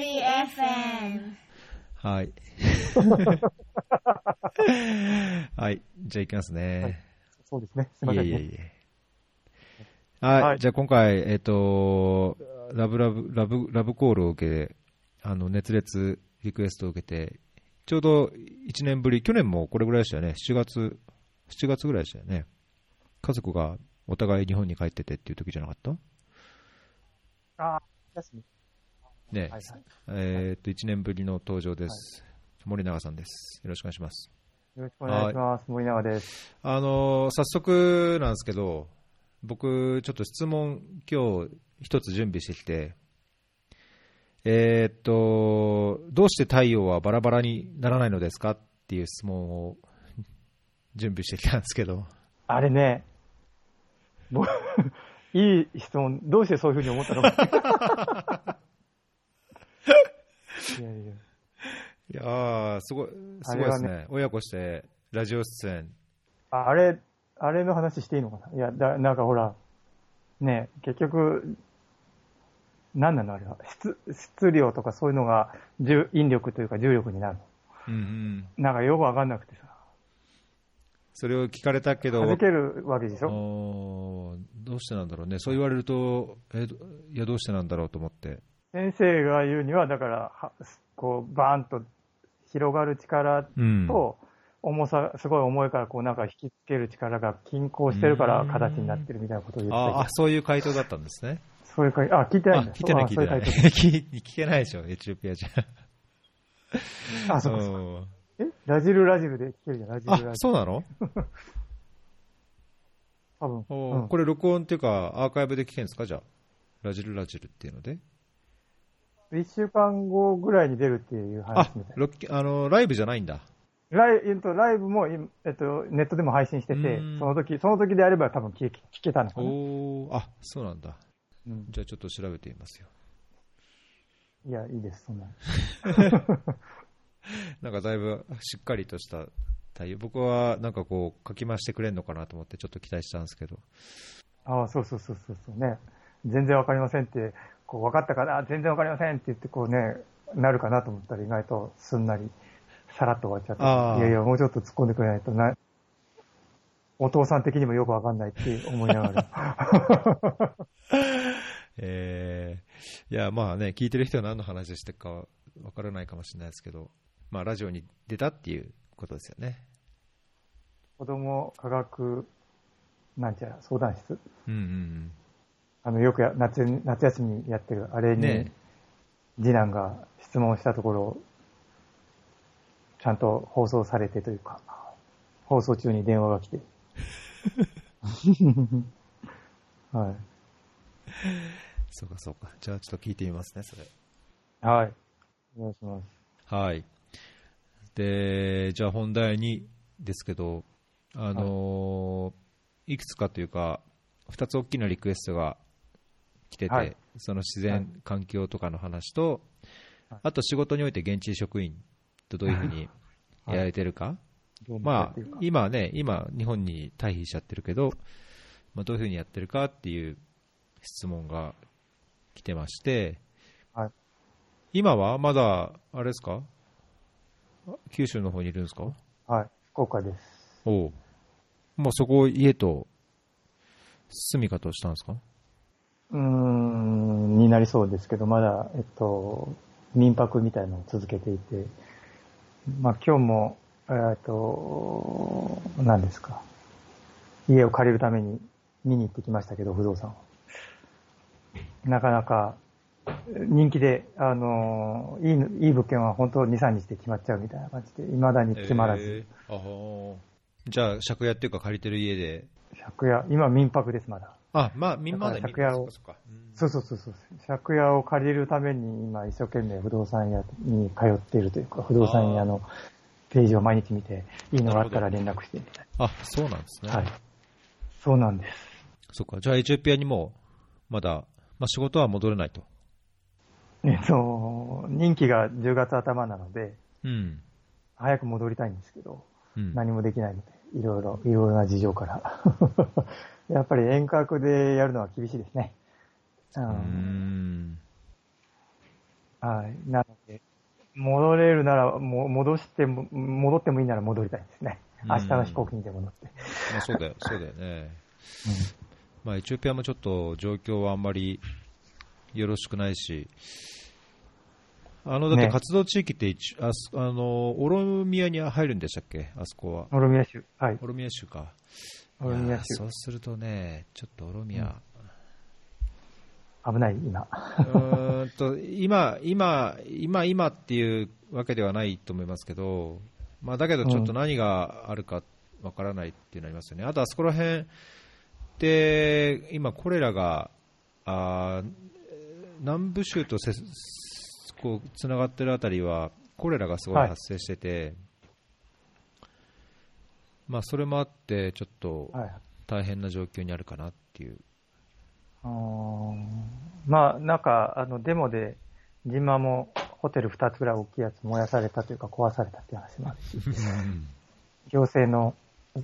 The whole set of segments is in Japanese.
リ FM。はい。はい。じゃあ行きますね。そうですね。すいません、ね。いえいえいえ。はい。はいじゃあ今回、えっ、と、ラブラブ、ラブ、ラブコールを受けて、あの、熱烈リクエストを受けて、ちょうど1年ぶり、去年もこれぐらいでしたよね。7月、7月ぐらいでしたよね。家族がお互い日本に帰っててっていう時じゃなかった？ああ、ですね。ね、はいはい。えっと、1年ぶりの登場です。森永さんです。よろしくお願いします。よろしくお願いします。森永です。あのー早速なんですけど、僕、ちょっと質問、今日一つ準備してきて、えーっと、どうして太陽はバラバラにならないのですかっていう質問を準備してきたんですけど、あれね、僕、いい質問、どうしてそういうふうに思ったのか。いやいやいやー、すごい、すごいですね。親子して、ラジオ出演。ああれ、あれの話していいのかな？いや、だなんかほら、ね、結局、何なのあれは？質、質量とかそういうのが、重引力というか重力になるの。うんうん。なんかよくわかんなくてさ。それを聞かれたけど、弾けるわけでしょ？どうしてなんだろうね。そう言われると、えどいや、どうしてなんだろうと思って。先生が言うには、だから、はこう、バーンと広がる力うん。と、重さ、すごい重いから、こうなんか引きつける力が均衡してるから形になってるみたいなことを言ってああ、そういう回答だったんですね。そういう回あ、聞いてないんだあ聞いてない、あ聞いてない。聞聞けないでしょ、エチオピアじゃ。答あ、そうかえ？ラジルラジルで聞けるじゃん、ラジルラジあル。、そうなの？多分。おうんこれ録音っていうか、アーカイブで聞けるんですか？じゃあ。ラジルラジルっていうので。一週間後ぐらいに出るっていうあ話みたい、ロッあの、ライブじゃないんだ。ライえっと、ライブも、今えっと、ネットでも配信しててうん、その時、その時であれば多分聞け聞けたのかな。おー、あ、そうなんだ。うんじゃあちょっと調べてみますよ。いや、いいです、そんな。なんかだいぶしっかりとした対応。僕はなんかこう、書き回してくれるのかなと思ってちょっと期待したんですけど。ああ、そうそうそうそうそうね。全然わかりませんって、こう、分かったかな、全然わかりませんって言って、こうね、なるかなと思ったら意外とすんなり、さらっと終わっちゃって。いやいや、もうちょっと突っ込んでくれないとな、お父さん的にもよくわかんないって思いながら。えー、いや、まあね、聞いてる人は何の話してるかわからないかもしれないですけど、まあラジオに出たっていうことですよね。子供科学、なんちゃら、相談室。うんうんあの、よくや夏に夏休みやってる、あれに、ね次男が質問したところ、ちゃんと放送されてというか、放送中に電話が来て。はい。そうかそうか。じゃあちょっと聞いてみますね、それ。はい。お願いします。はい。で、じゃあ本題にですけど、あのーい、くつかというか、二つ大きなリクエストが来てて、はい。その自然環境とかの話と、はい。あと仕事において現地職員とどういうふうにやられてるか、まあ今ね、今、日本に退避しちゃってるけど、まあ、どういうふうにやってるかっていう質問が来てまして、はい。今はまだ、あれですか？あ九州の方にいるんですか？はい。福岡です。おう。もうそこを家と住みかとしたんですか？うーん、になりそうですけど、まだ、えっと、民泊みたいのを続けていて、まあ今日も、えっと、何ですか。家を借りるために見に行ってきましたけど、不動産を。なかなか人気で、あの、いい、いい物件は本当2、3日で決まっちゃうみたいな感じで、未だに決まらず。えーじゃあ、借家っていうか借りてる家で。借家、今民泊です、まだ。あ、まあ、みんなで借家をそうんそうそうそう。借家を借りるために今一生懸命不動産屋に通っているというか、不動産屋のページを毎日見て、いいのがあったら連絡してみたいあ、そうなんですね。な。はい。そうなんです。そっか。じゃあ、エチオピアにも、まだ、まあ、仕事は戻れないと。えっと、任期が10月頭なので、うん。早く戻りたいんですけど、うん。何もできないので、いろいろ、いろいろな事情から。やっぱり遠隔でやるのは厳しいですね。うん。はい。なので、戻れるなら、も戻しても、戻ってもいいなら戻りたいですね。明日の飛行機にでも乗って。まあ、そうだよ、そうだよね。まあ、エチオピアもちょっと状況はあんまりよろしくないし、あのだってね活動地域って一、あすあのオロミアに入るんでしたっけ、あそこは。オロミア州。はい。オロミア州か。オロミア州そうするとね、ちょっとオロミア、危ない、今。うーんと今、今、今、今っていうわけではないと思いますけど、まあ、だけどちょっと何があるかわからないっていうのありますよね。あとあそこら辺で、今、コレラが、あー南部州とせこうつながってるあたりは、コレラがすごいはい発生してて、まあ、それもあって、ちょっとはい。大変な状況にあるかなっていう。あーまあ、なんか、あの、デモで、ジンマもホテル2つぐらい大きいやつ燃やされたというか壊されたっていう話もあるし、行政の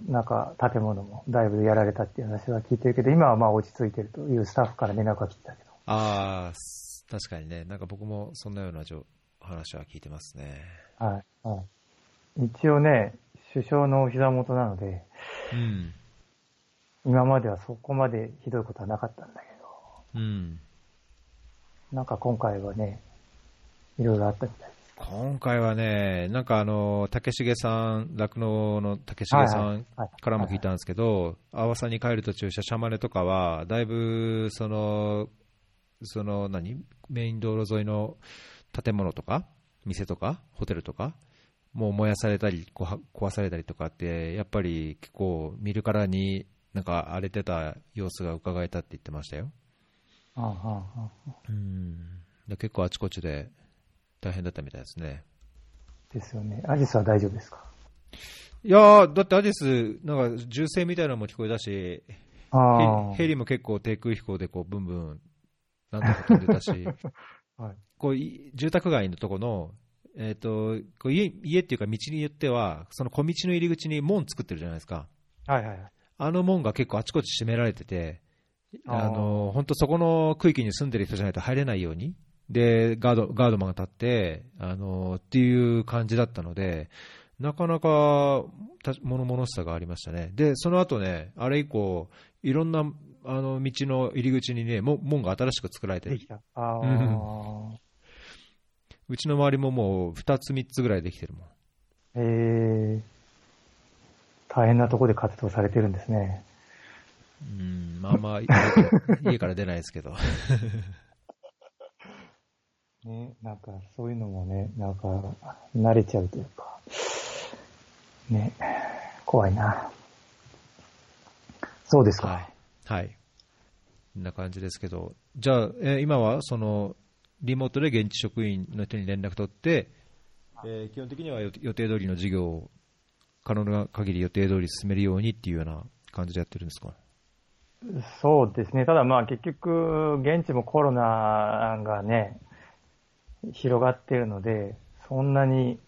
なんか建物もだいぶやられたっていう話は聞いてるけど、今はまあ落ち着いてるというスタッフから連絡が来てたけど。ああ、す確かにね、なんか僕もそんなようなじょ話は聞いてますね。はい。はい。一応ね、首相のお膝元なので、うん。今まではそこまでひどいことはなかったんだけど、うん。なんか今回はね、いろいろあったみたいです。今回はね、なんかあの、竹重さん、酪農の竹重さんはいからも聞いたんですけど、阿波さんに帰る途中、シャシャマネとかは、だいぶ、その、その何、メイン道路沿いの建物とか、店とか、ホテルとか、もう燃やされたり、壊されたりとかって、やっぱり結構見るからに、なんか荒れてた様子が伺えたって言ってましたよ。あああああうん。で結構あちこちで大変だったみたいですね。ですよね。アジスは大丈夫ですか？いやー、だってアディス、なんか銃声みたいなのも聞こえたし。ヘヘリも結構低空飛行でこうブンブン、なんとか飛んでたし、はい。こうい住宅街のとこの、えっ、と家、家っていうか道によっては、その小道の入り口に門作ってるじゃないですか。はいはいはい。あの門が結構あちこち閉められてて、あの本当そこの区域に住んでる人じゃないと入れないように、でガードガードマンが立ってあのっていう感じだったので、なかなかた物々しさがありましたね。で、その後ね、あれ以降、いろんなあの道の入り口にね、も門が新しく作られてるでき。た。ああ、うんうちの周りももう2つ、3つぐらいできてるもん。ええ大変なところで活動されてるんですね。うん、まあまあ、家家から出ないですけど。ね、なんかそういうのもね、なんか慣れちゃうというか、ね、怖いな。そうですか。はい。はい。こんな感じですけど、じゃあ、えー今はそのリモートで現地職員の人に連絡取って、えー基本的には予予定通りの授業を可能な限り予定通り進めるようにっていうような感じでやってるんですか？そうですね。ただまあ結局、現地もコロナがね、広がってるので、そんなに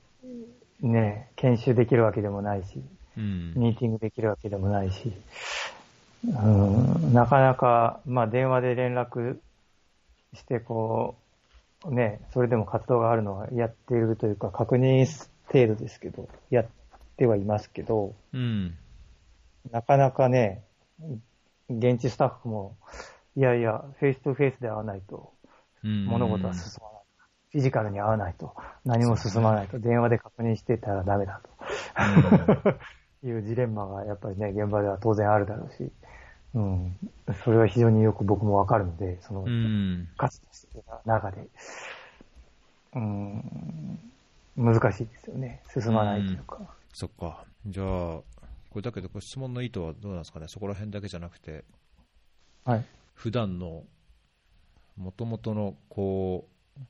ね、研修できるわけでもないし、うん。ミーティングできるわけでもないし、うん、なかなか、まあ電話で連絡して、こう、ね、それでも活動があるのはやっているというか、確認程度ですけど、やってはいますけど、うん。なかなかね、現地スタッフも、いやいや、 face to face で会わないと、うん物事は進まない。フィジカルに会わないと、何も進まないと、電話で確認してたらダメだと。いうジレンマがやっぱりね、現場では当然あるだろうし、うん。それは非常によく僕もわかるので、そのう、ん。活動してた中で、うん、難しいですよね。進まないというか。そっか。じゃあ、これだけど、質問の意図はどうなんですかね、そこら辺だけじゃなくて、はい。普段のもともとのこう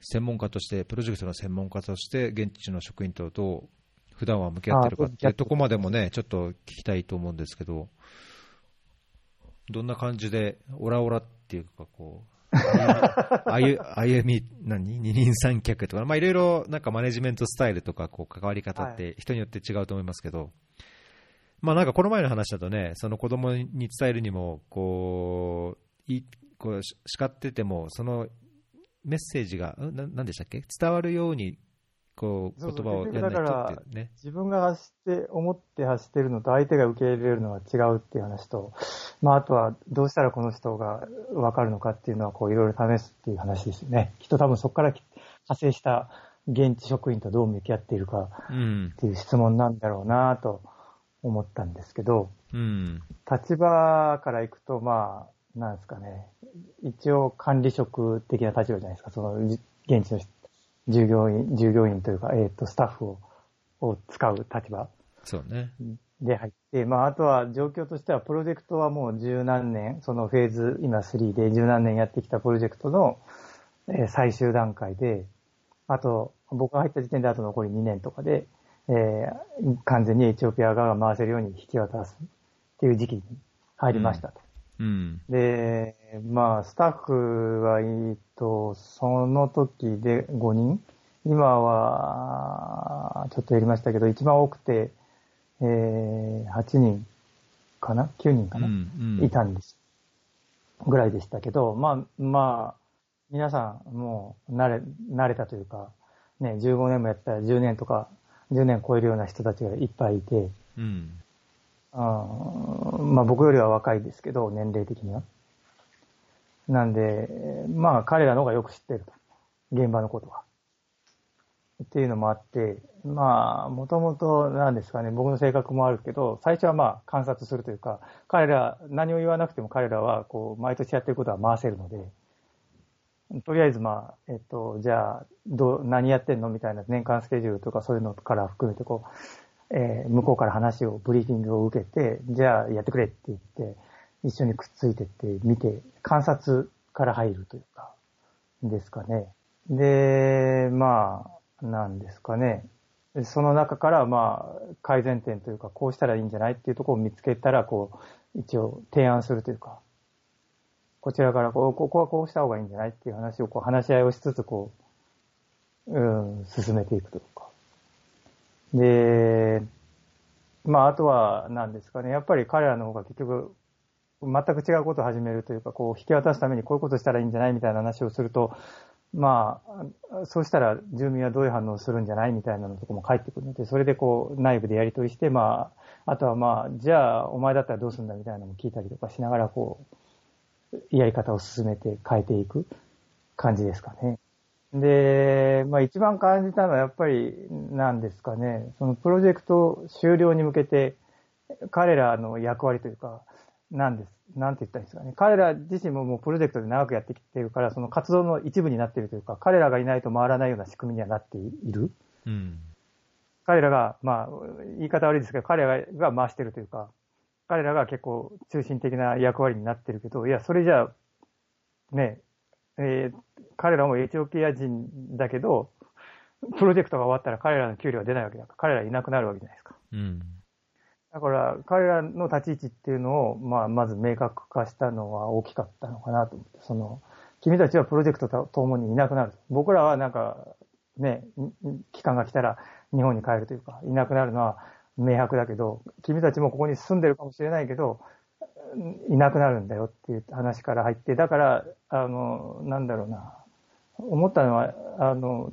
専門家として、プロジェクトの専門家として、現地の職員とどう普段は向き合ってるかっていうところまでもね、ちょっと聞きたいと思うんですけど、どんな感じで、オラオラっていうか、こう、歩歩み、何？二人三脚とか、まあいろいろなんかマネジメントスタイルとか、こう、関わり方って人によって違うと思いますけど、まあなんかこの前の話だとね、その子供に伝えるにも、こう、いこうし叱ってても、そのメッセージが、ななんでしたっけ、伝わるようにこう言葉をやんないとってね。自分が発して、思って発してるのと相手が受け入れるのは違うっていう話と、まあ、あとはどうしたらこの人が分かるのかっていうのは、こういろいろ試すっていう話ですよね。きっと多分そこから派生した現地職員とどう向き合っているかうんっ。ていう質問なんだろうなと思ったんですけど、うん。立場からいくと、まあ、なんですかね、一応管理職的な立場じゃないですか、そのじ現地の従業員、従業員というか、えっ、と、スタッフをを使う立場そうね。で入って、まあ、あとは状況としては、プロジェクトはもう十何年、そのフェーズ、今3で十何年やってきたプロジェクトの、えー最終段階で、あと、僕が入った時点であと残り2年とかで、えー完全にエチオピア側が回せるように引き渡すっていう時期に入りましたと。うん。で、まあ、スタッフは、えっと、その時で5人？今は、ちょっと減りましたけど、一番多くて、えー、8人かな ?9 人かな、うん。うん。いたんです。ぐらいでしたけど、まあ、まあ、皆さんもう慣れ、慣れたというか、ね、15年もやったら10年とか、10年超えるような人たちがいっぱいいて、うん。あまあ僕よりは若いですけど、年齢的には。なんで、まあ彼らの方がよく知ってると。現場のことは。っていうのもあって、まあ、もともとなんですかね、僕の性格もあるけど、最初はまあ観察するというか、彼ら、何を言わなくても彼らは、こう、毎年やってることは回せるので、とりあえずまあ、えっと、じゃあ、どう、何やってんの？みたいな年間スケジュールとかそういうのから含めて、こう、えー向こうから話を、ブリーフィングを受けて、じゃあやってくれって言って、一緒にくっついてって見て、観察から入るというか、ですかね。で、まあ、なんですかね。その中から、まあ、改善点というか、こうしたらいいんじゃないっていうところを見つけたら、こう、一応提案するというか、こちらからこう、ここはこうした方がいいんじゃないっていう話を、こう、話し合いをしつつ、こう、うん、進めていくと。で、まあ、あとは、なんですかね。やっぱり彼らの方が結局、全く違うことを始めるというか、こう、引き渡すためにこういうことしたらいいんじゃないみたいな話をすると、まあ、そうしたら住民はどういう反応をするんじゃないみたいなのとかも返ってくるので、それでこう、内部でやり取りして、まあ、あとはまあ、じゃあ、お前だったらどうするんだみたいなのも聞いたりとかしながら、こう、やり方を進めて変えていく感じですかね。で、まあ一番感じたのはやっぱりなんですかね、そのプロジェクト終了に向けて彼らの役割というか、なんです、なんて言ったらいいんですかね。彼ら自身ももうプロジェクトで長くやってきているから、その活動の一部になっているというか、彼らがいないと回らないような仕組みにはなっている。うん。彼らが、まあ、言い方悪いですけど、彼らが回してるというか、彼らが結構中心的な役割になってるけど、いや、それじゃあ、ね、えー彼らもエチオピア人だけど、プロジェクトが終わったら彼らの給料は出ないわけだから、彼らいなくなるわけじゃないですか。うん。だから、彼らの立ち位置っていうのを、まあ、まず明確化したのは大きかったのかなと思って、その、君たちはプロジェクトとともにいなくなる。僕らはなんか、ね、ん期間が来たら日本に帰るというか、いなくなるのは明白だけど、君たちもここに住んでるかもしれないけど、いなくなるんだよっていう話から入って、だから、あの、なんだろうな、思ったのは、あの、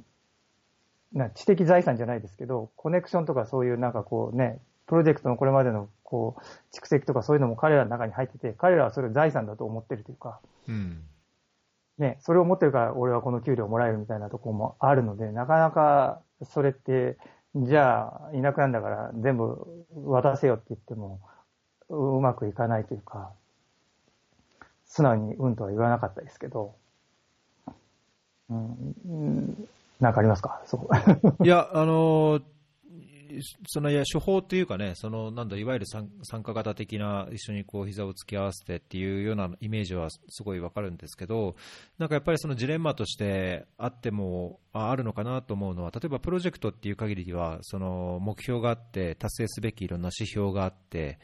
な知的財産じゃないですけど、コネクションとかそういうなんかこうね、プロジェクトのこれまでのこう、蓄積とかそういうのも彼らの中に入ってて、彼らはそれを財産だと思ってるというか、うん。ね、それを持ってるから俺はこの給料もらえるみたいなところもあるので、なかなかそれって、じゃあいなくなるんだから全部渡せよって言っても、うまくいかないというか、素直にうんとは言わなかったですけど、うん、なんかありますか？そこ。いや、あのーそのいや処方というかね、そのなんだいわゆる参加型的な一緒にこう膝を突き合わせてっていうようなイメージはすごいわかるんですけど、なんかやっぱりそのジレンマとしてあってもああるのかなと思うのは、例えばプロジェクトっていう限りはその目標があって達成すべきいろんな指標があって。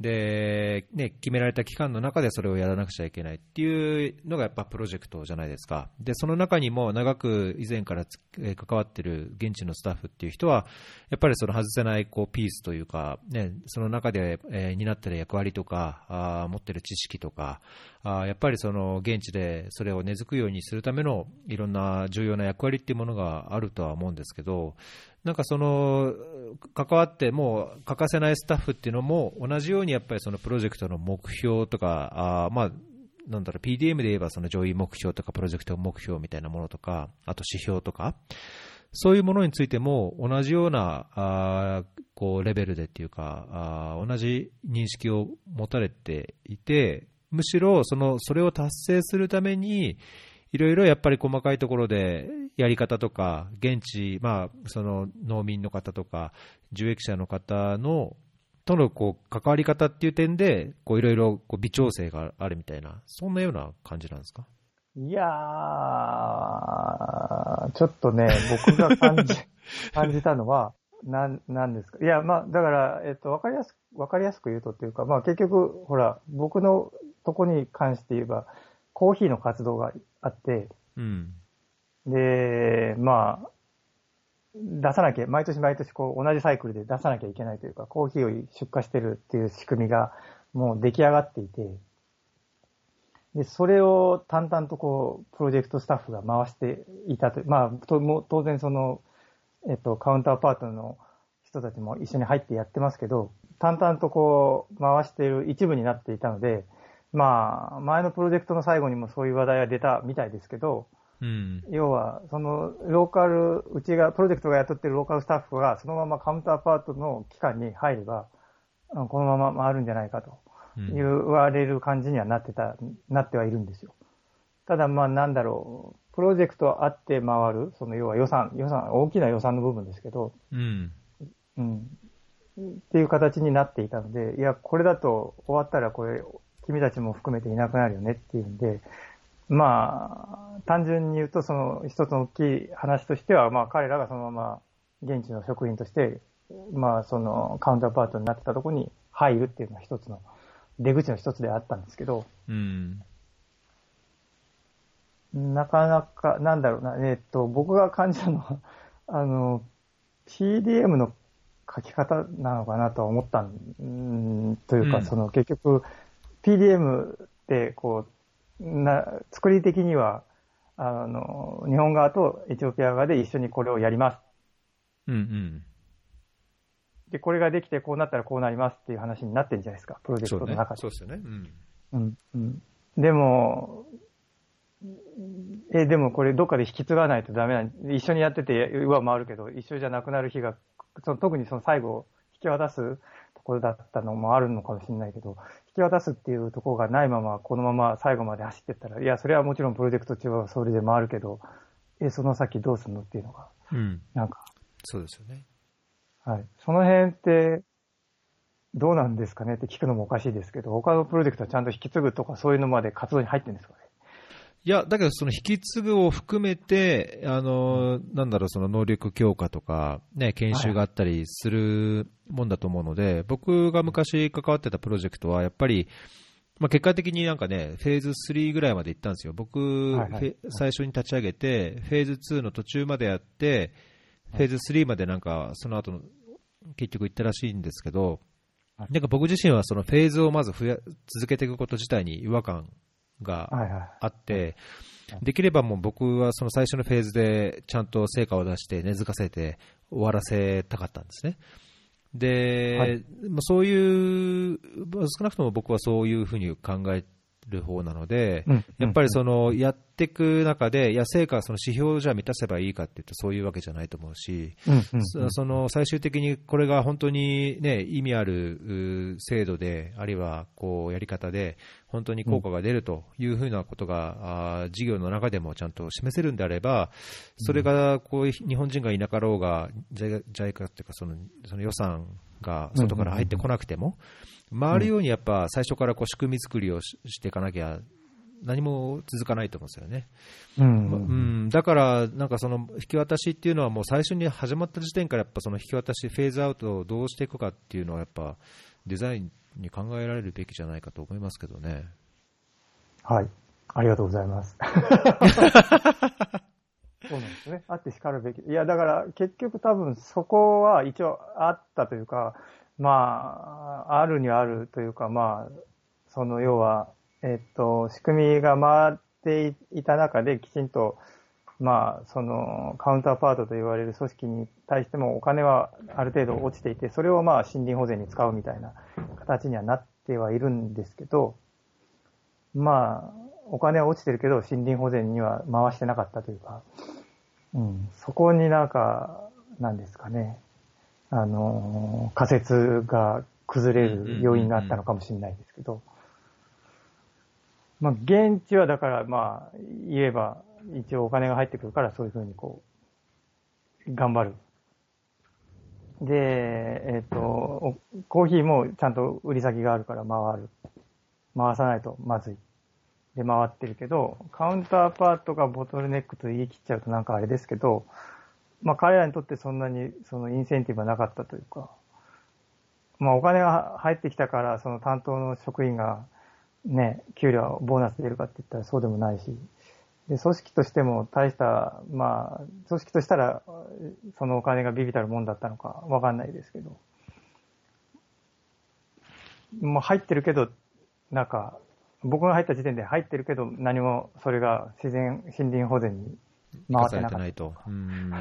で、ね、決められた期間の中でそれをやらなくちゃいけないっていうのがやっぱプロジェクトじゃないですか。で、その中にも長く以前から関わってる現地のスタッフっていう人は、やっぱりその外せないこうピースというか、ね、その中で、えー担ってる役割とか、あ持ってる知識とか、あやっぱりその現地でそれを根付くようにするためのいろんな重要な役割っていうものがあるとは思うんですけど、なんかその関わってもう欠かせないスタッフっていうのも同じようにやっぱりそのプロジェクトの目標とか、あまあなんだろう PDM で言えばその上位目標とかプロジェクト目標みたいなものとか、あと指標とか、そういうものについても同じようなあこうレベルでっていうかあ、同じ認識を持たれていて、むしろそのそれを達成するために、いろいろやっぱり細かいところでやり方とか、現地、まあ、その農民の方とか、受益者の方のとのこう関わり方っていう点で、いろいろ微調整があるみたいな、そんなような感じなんですか？いやー、ちょっとね、僕が感じ、感じたのは、なん、なんですか？いや、まあ、だから、えっと、わかりやすく、わかりやすく言うとっていうか、まあ結局、ほら、僕のとこに関して言えば、コーヒーの活動があって、うん、で、まあ、出さなきゃ、毎年毎年こう同じサイクルで出さなきゃいけないというか、コーヒーを出荷してるっていう仕組みがもう出来上がっていて、で、それを淡々とこう、プロジェクトスタッフが回していたと、まあ、とも当然その、えっと、カウンターパートの人たちも一緒に入ってやってますけど、淡々とこう、回している一部になっていたので、まあ、前のプロジェクトの最後にもそういう話題が出たみたいですけど、うん、要は、その、ローカル、うちが、プロジェクトが雇ってるローカルスタッフが、そのままカウンターパートの期間に入れば、このまま回るんじゃないかと言われる感じにはなってた、なってはいるんですよ。ただ、まあ、なんだろう、プロジェクトあって回る、その要は予算、予算、大きな予算の部分ですけど、うん。うん。っていう形になっていたので、いや、これだと終わったらこれ、君たちも含めていなくなるよねっていうんで、まあ、単純に言うと、その一つの大きい話としては、まあ彼らがそのまま現地の職員として、まあそのカウンターパートになってたところに入るっていうのは一つの出口の一つであったんですけど、うん、なかなか、なんだろうな、えっと、僕が感じたのは、あの、PDM の書き方なのかなと思ったん、というか、うん、その結局、PDM ってこう、な、作り的には、あの、日本側とエチオピア側で一緒にこれをやります。うんうん。で、これができてこうなったらこうなりますっていう話になってるんじゃないですか、プロジェクトの中で。そうですよね。うん。うん。でも、え、でもこれどっかで引き継がないとダメな、一緒にやってては回るけど、一緒じゃなくなる日が、その特にその最後、引き渡すところだったのもあるのかもしれないけど、引き渡すっていうところがないまま、このまま最後まで走ってったら、いや、それはもちろんプロジェクト中はそれで回るけど、え、その先どうするのっていうのが、うん。なんか。そうですよね。はい。その辺って、どうなんですかねって聞くのもおかしいですけど、他のプロジェクトはちゃんと引き継ぐとかそういうのまで活動に入ってるんですかね？いや、だけどその引き継ぐを含めて、あの、なんだろう、その能力強化とか、ね、研修があったりするもんだと思うので、はい、僕が昔関わってたプロジェクトは、やっぱり、まあ、結果的になんかね、フェーズ3ぐらいまで行ったんですよ。僕、はいはい、最初に立ち上げて、フェーズ2の途中までやって、フェーズ3までなんか、その後の結局行ったらしいんですけど、なんか僕自身はそのフェーズをまず増や続けていくこと自体に違和感があって、できればもう僕はその最初のフェーズでちゃんと成果を出して根付かせて終わらせたかったんですね。で、はい、そういう、少なくとも僕はそういうふうに考える方なので、やっぱりそのやっていく中で、いや、成果はその指標をじゃ満たせばいいかっていうと、そういうわけじゃないと思うし、その最終的にこれが本当に、ね、意味ある制度で、あるいはこうやり方で、本当に効果が出るというふうなことが、事業の中でもちゃんと示せるんであれば、それがこう日本人がいなかろうが、JICA っていうかその、その予算が外から入ってこなくても、回るようにやっぱ最初からこう仕組み作りをしていかなきゃ何も続かないと思うんですよね。うん、うん、だから、なんかその引き渡しっていうのは、もう最初に始まった時点から、やっぱその引き渡し、フェーズアウトをどうしていくかっていうのは、やっぱデザインに考えられるべきじゃないかと思いますけどね。はい、ありがとうございます。そうなんですね。あって叱るべき。いや、だから結局多分そこは一応あったというか、まあ、あるにはあるというか、まあ、その要は、えっと、仕組みが回っていた中できちんと、まあ、その、カウンターパートと言われる組織に対してもお金はある程度落ちていて、それをまあ、森林保全に使うみたいな形にはなってはいるんですけど、まあ、お金は落ちてるけど、森林保全には回してなかったというか、うん、そこになんか、なんですかね、あの、仮説が崩れる要因があったのかもしれないですけど、まあ、現地はだから、まあ、言えば、一応お金が入ってくるから、そういうふうにこう、頑張る。で、えっ、ー、と、コーヒーもちゃんと売り先があるから回る。回さないとまずい。で、回ってるけど、カウンターパートがボトルネックと言い切っちゃうとなんかあれですけど、まあ彼らにとってそんなにそのインセンティブはなかったというか、まあお金が入ってきたからその担当の職員がね、給料、ボーナス出るかって言ったらそうでもないし、で、組織としても大した、まあ、組織としたら、そのお金がビビたるもんだったのかわかんないですけど、もう入ってるけど、なんか、僕が入った時点で入ってるけど、何もそれが自然、森林保全に回ってないと。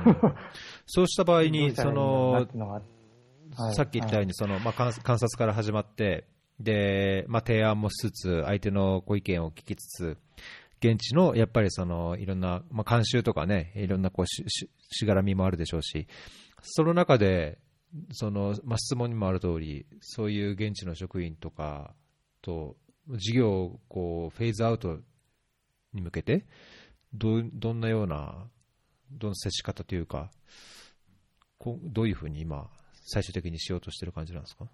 そうした場合に、その、さっき言ったように、その、まあ、観察から始まって、で、まあ、提案もしつつ、相手のご意見を聞きつつ、現地のやっぱりそのいろんな、まあ、慣習とかね、いろんなこうしししがらみもあるでしょうし、その中で、そのまあ、質問にもある通り、そういう現地の職員とかと、事業をこうフェーズアウトに向けてど、どんなような、どの接し方というか、こどういうふうに今、最終的にしようとしてる感じなんですか？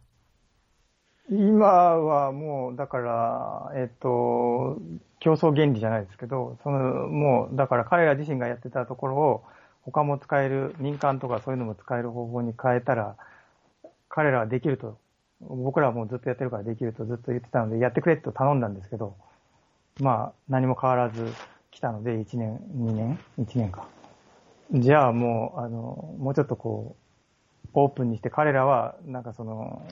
今はもう、だから、えっと、競争原理じゃないですけど、その、もう、だから彼ら自身がやってたところを、他も使える、民間とかそういうのも使える方法に変えたら、彼らはできると、僕らはもうずっとやってるからできるとずっと言ってたので、やってくれと頼んだんですけど、まあ、何も変わらず来たので、1年、2年 ?1 年か。じゃあもう、あの、もうちょっとこう、オープンにして彼らは、なんかその、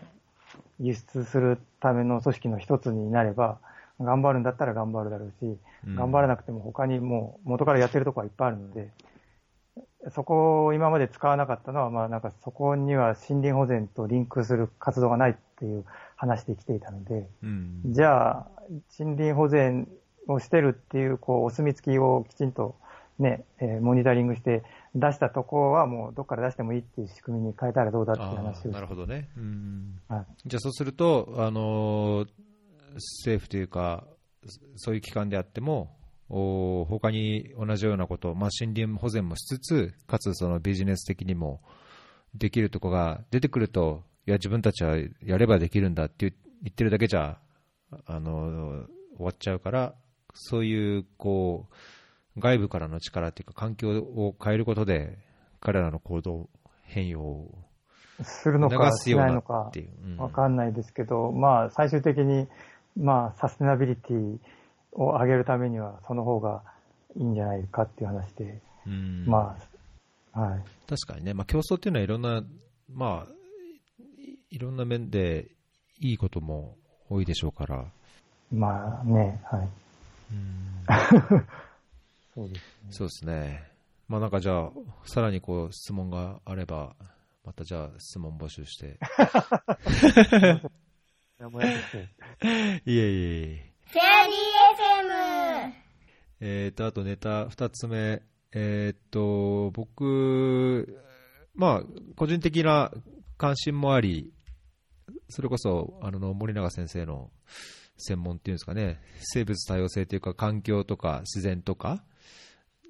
輸出するための組織の一つになれば、頑張るんだったら頑張るだろうし、頑張らなくても他にもう元からやってるとこはいっぱいあるので、そこを今まで使わなかったのは、まあなんかそこには森林保全とリンクする活動がないっていう話で来ていたので、うん、じゃあ森林保全をしてるっていうこうお墨付きをきちんとね、えー、モニタリングして出したとこはもうどっから出してもいいっていう仕組みに変えたらどうだっていう話をなるほどね。うん、はい、じゃあそうすると、あのー、政府というか、そういう機関であっても、お他に同じようなこと、まあ、森林保全もしつつ、かつそのビジネス的にもできるとこが出てくると、いや、自分たちはやればできるんだって言ってるだけじゃ、あの終わっちゃうから、そういうこう外部からの力っていうか、環境を変えることで、彼らの行動変容をするのかしないのかわかんないですけど、うん、まあ最終的に、まあサステナビリティを上げるためにはその方がいいんじゃないかっていう話で、うん、まあ、はい。確かにね、まあ競争っていうのはいろんな、まあ、いろんな面でいいことも多いでしょうから。まあね、はい。うんそうですね。そうですね。まあなんかじゃあ、さらにこう質問があれば、またじゃあ質問募集して。いえいえいえ。フェアリー FM! えっと、あとネタ二つ目。えー、っと、僕、まあ、個人的な関心もあり、それこそ、あの、森永先生の専門っていうんですかね、生物多様性というか、環境とか自然とか、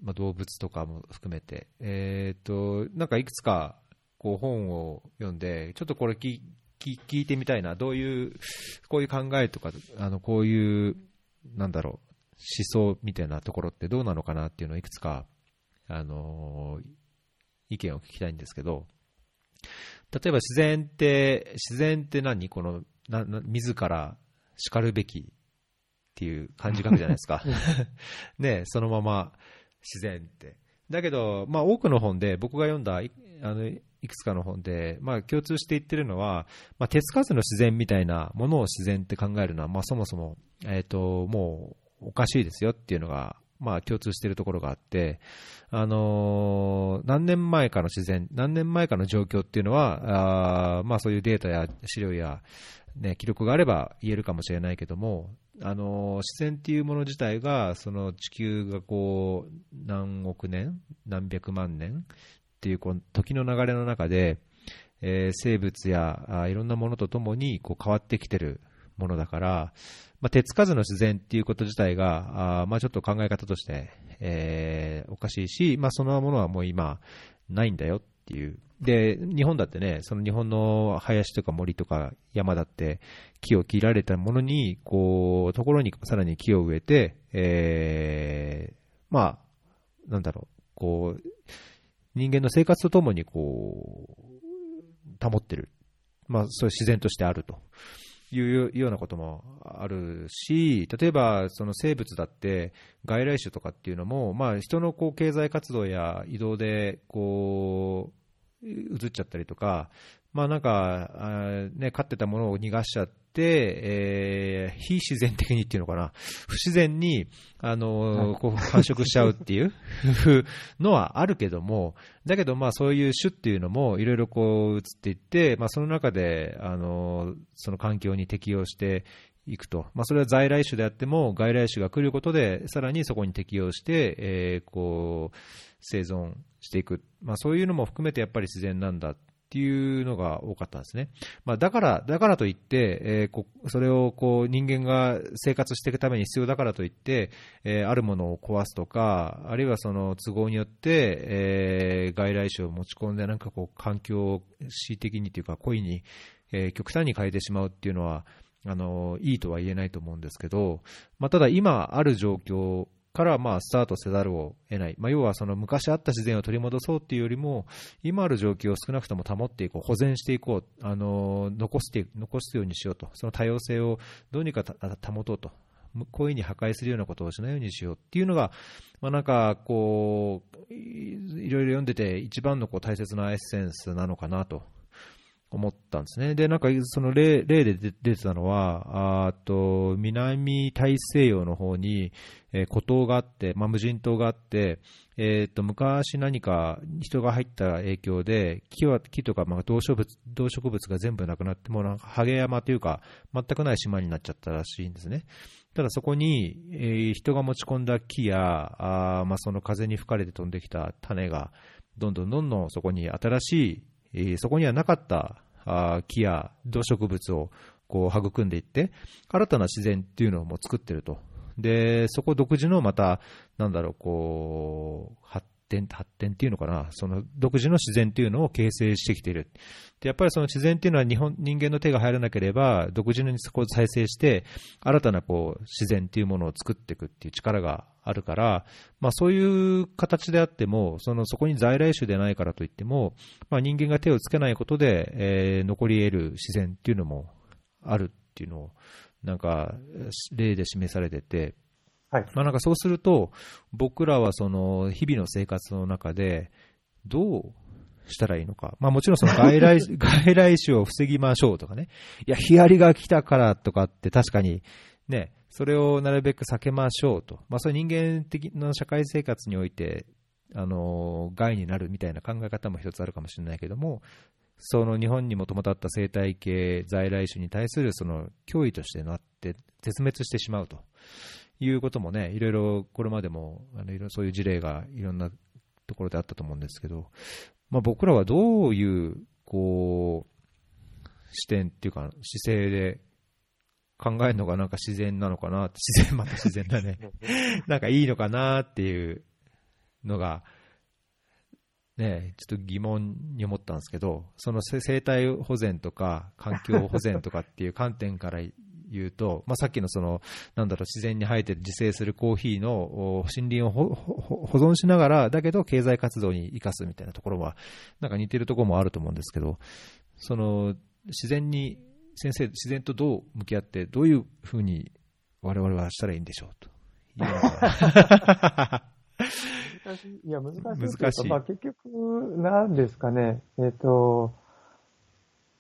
まあ、動物とかも含めて、えーと、なんかいくつかこう本を読んで、ちょっとこれ聞聞いてみたいな、どういう、こういう考えとか、あのこういう、なんだろう、思想みたいなところってどうなのかなっていうのをいくつか、あのー、意見を聞きたいんですけど、例えば自然って、自然って何？この、な、な、自ら叱るべきっていう感じ書くじゃないですか。ねそのまま、自然って。だけど、まあ、多くの本で、僕が読んだいあのいくつかの本で、まあ、共通して言ってるのは、まあ、手つかずの自然みたいなものを自然って考えるのは、まあ、そもそも、えーと、もうおかしいですよっていうのが、まあ、共通しているところがあって、あのー、何年前かの自然、何年前かの状況っていうのは、あまあ、そういうデータや資料や、ね、記録があれば言えるかもしれないけども、あの自然っていうもの自体が、その地球がこう何億年、何百万年っていうこの時の流れの中で、えー、生物やあいろんなものとともにこう変わってきてるものだから、まあ、手つかずの自然っていうこと自体が、あまあ、ちょっと考え方として、えー、おかしいし、まあ、そのものはもう今、ないんだよっていう。で、日本だってね、その日本の林とか森とか山だって木を切られたものに、こう、ところにさらに木を植えて、えー、まあ、なんだろう、こう、人間の生活とともにこう、保ってる。まあ、そういう自然としてあると。いうようなこともあるし、例えばその生物だって外来種とかっていうのも、まあ、人のこう経済活動や移動でこう移っちゃったりとか、まあなんか、ね、飼ってたものを逃がしちゃって、えー、非自然的にっていうのかな、不自然に、あの、こう繁殖しちゃうっていうのはあるけども、だけどまあそういう種っていうのもいろいろこう移っていって、まあその中で、あの、その環境に適応していくと、まあ、それは在来種であっても、外来種が来ることで、さらにそこに適応して、えー、こう生存していく、まあ、そういうのも含めてやっぱり自然なんだ。っっていうのが多かったんですね。まあ、だから、だからといって、えー、こそれをこう人間が生活していくために必要だからといって、えー、あるものを壊すとか、あるいはその都合によって、えー、外来種を持ち込んで、なんかこう環境を恣意的にというか、故意に、え極端に変えてしまうっていうのは、あのいいとは言えないと思うんですけど、まあ、ただ今ある状況からまあスタートせざるを得ない、まあ、要はその昔あった自然を取り戻そうっていうよりも、今ある状況を少なくとも保っていこう、保全していこう、あの残して残すようにしようと、その多様性をどうにか保とうと、故意に破壊するようなことをしないようにしようっていうのが、まあ、なんかこう、いろいろ読んでて、一番のこう大切なエッセンスなのかなと。思ったんですね。で、なんかその例例で出てたのは、あと南大西洋の方に、えー、孤島があって、まあ、無人島があって、えー、と昔何か人が入った影響で木は木とかまあ動植物動植物が全部なくなってもうなんかハゲ山というか全くない島になっちゃったらしいんですね。ただそこに、えー、人が持ち込んだ木やあ、まあ、その風に吹かれて飛んできた種がどんどんどんどんそこに新しいえー、そこにはなかったあ木や動植物をこう育んでいって、新たな自然っていうのをもう作ってると。で、そこ独自のまた、なんだろう、こう、発展、発展っていうのかな、その独自の自然っていうのを形成してきている。で、やっぱりその自然っていうのは日本、人間の手が入らなければ、独自にそこを再生して、新たなこう、自然っていうものを作っていくっていう力があるから、まあそういう形であっても、そのそこに在来種でないからといっても、まあ人間が手をつけないことで、えー、残り得る自然っていうのもあるっていうのを、なんか例で示されてて、はい、まあ、なんかそうすると、僕らはその日々の生活の中で、どうしたらいいのか。まあもちろんその外来、外来種を防ぎましょうとかね。いや、ヒアリが来たからとかって確かにね、それをなるべく避けましょうと。まあそういう人間的な社会生活において、あの、害になるみたいな考え方も一つあるかもしれないけども、その日本にもともとあった生態系在来種に対するその脅威としてなって絶滅してしまうと。いうこともね、いろいろこれまでもあのいろそういう事例がいろんなところであったと思うんですけど、まあ、僕らはどういうこう視点っていうか姿勢で考えるのがなんか自然なのかな自然、また自然だね。なんかいいのかなっていうのが、ね、ちょっと疑問に思ったんですけど、その生態保全とか環境保全とかっていう観点から言うと、まあ、さっきのその、なんだろう、自然に生えて自生するコーヒーの森林を保存しながら、だけど経済活動に生かすみたいなところは、なんか似てるところもあると思うんですけど、その、自然に、先生、自然とどう向き合って、どういうふうに我々はしたらいいんでしょうと。い。いや、難しい。難しいまあ結局、なんですかね。えっ、と、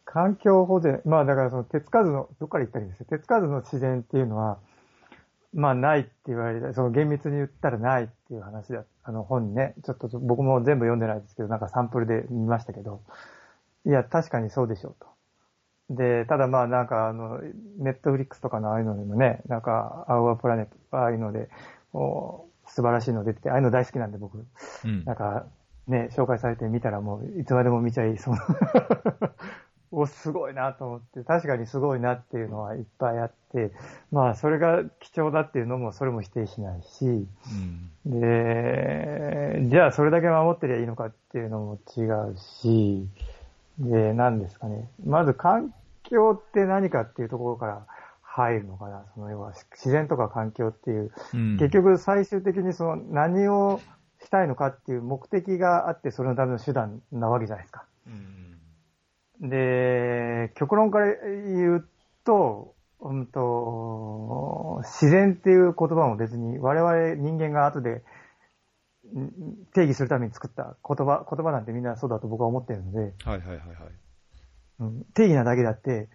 環境保全、まあだからその手つかずの、どっから言ったらいいんですよ。手つかずの自然っていうのは、まあないって言われた、その厳密に言ったらないっていう話だ。あの本ね、ちょっと僕も全部読んでないですけど、なんかサンプルで見ましたけど、いや、確かにそうでしょうと。で、ただまあなんかあの、ネットフリックスとかのああいうのでもね、なんか、アウアプラネット、ああいうので、こう素晴らしいの出てて、ああいうの大好きなんで僕、うん。なんか、ね、紹介されて見たらもう、いつまでも見ちゃいそう。お、すごいなと思って、確かにすごいなっていうのはいっぱいあって、まあ、それが貴重だっていうのも、それも否定しないし、うん。で、じゃあそれだけ守ってりゃいいのかっていうのも違うし、で、何ですかね。まず環境って何かっていうところから入るのかな。その要は自然とか環境っていううん結局最終的にその何をしたいのかっていう目的があってそれのための手段なわけじゃないですか。うんで、極論から言うと、うんと、自然っていう言葉も別に我々人間が後でん定義するために作った言葉、言葉なんてみんなそうだと僕は思ってるので、はいはいはいはい。うん定義なだけだって、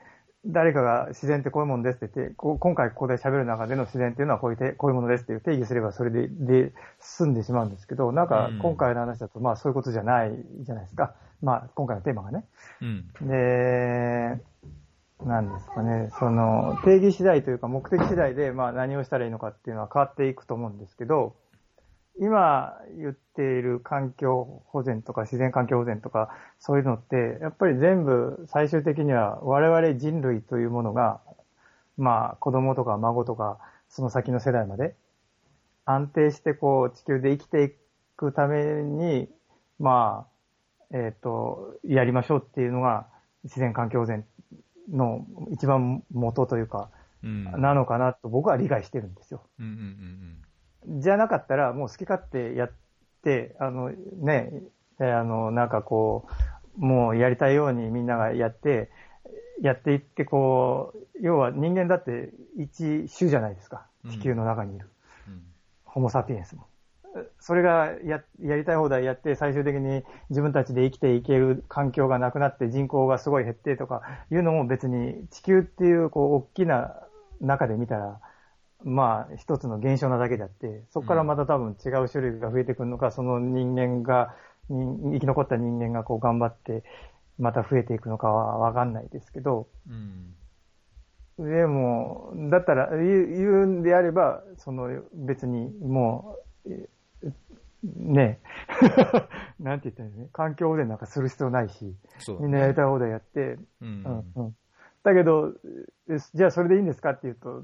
誰かが自然ってこういうものですって言って、こう今回ここで喋る中での自然っていうのはこういうてこういうものですっていう定義すればそれで、で、済んでしまうんですけど、なんかうん今回の話だとまあそういうことじゃないじゃないですか。まあ今回のテーマがね。うん。で、なんですかね、その定義次第というか目的次第でまあ何をしたらいいのかっていうのは変わっていくと思うんですけど、今言っている環境保全とか自然環境保全とかそういうのって、やっぱり全部最終的には我々人類というものが、まあ子供とか孫とかその先の世代まで安定してこう地球で生きていくために、まあ、えっ、と、やりましょうっていうのが自然環境保全の一番元というか、うん。なのかなと僕は理解してるんですよ。うんうんうんじゃなかったら、もう好き勝手やって、あのね、えあの、なんかこう、もうやりたいようにみんながやって、やっていって、こう、要は人間だって一種じゃないですか。地球の中にいる。うんホモサピエンスも。それがや、やりたい放題やって、最終的に自分たちで生きていける環境がなくなって人口がすごい減ってとかいうのも別に地球っていう、こう、大きな中で見たら、まあ、一つの現象なだけであって、そこからまた多分違う種類が増えてくるのか、その人間が、に生き残った人間がこう頑張って、また増えていくのかはわかんないですけど、うんでも、だったら、言うんであれば、その別にもう、えねえ、なんて言ったらいいのね、環境保全なんかする必要ないし、ねみんなやりたい放題やって、ううんんうん。だけど、えじゃあそれでいいんですかっていうと、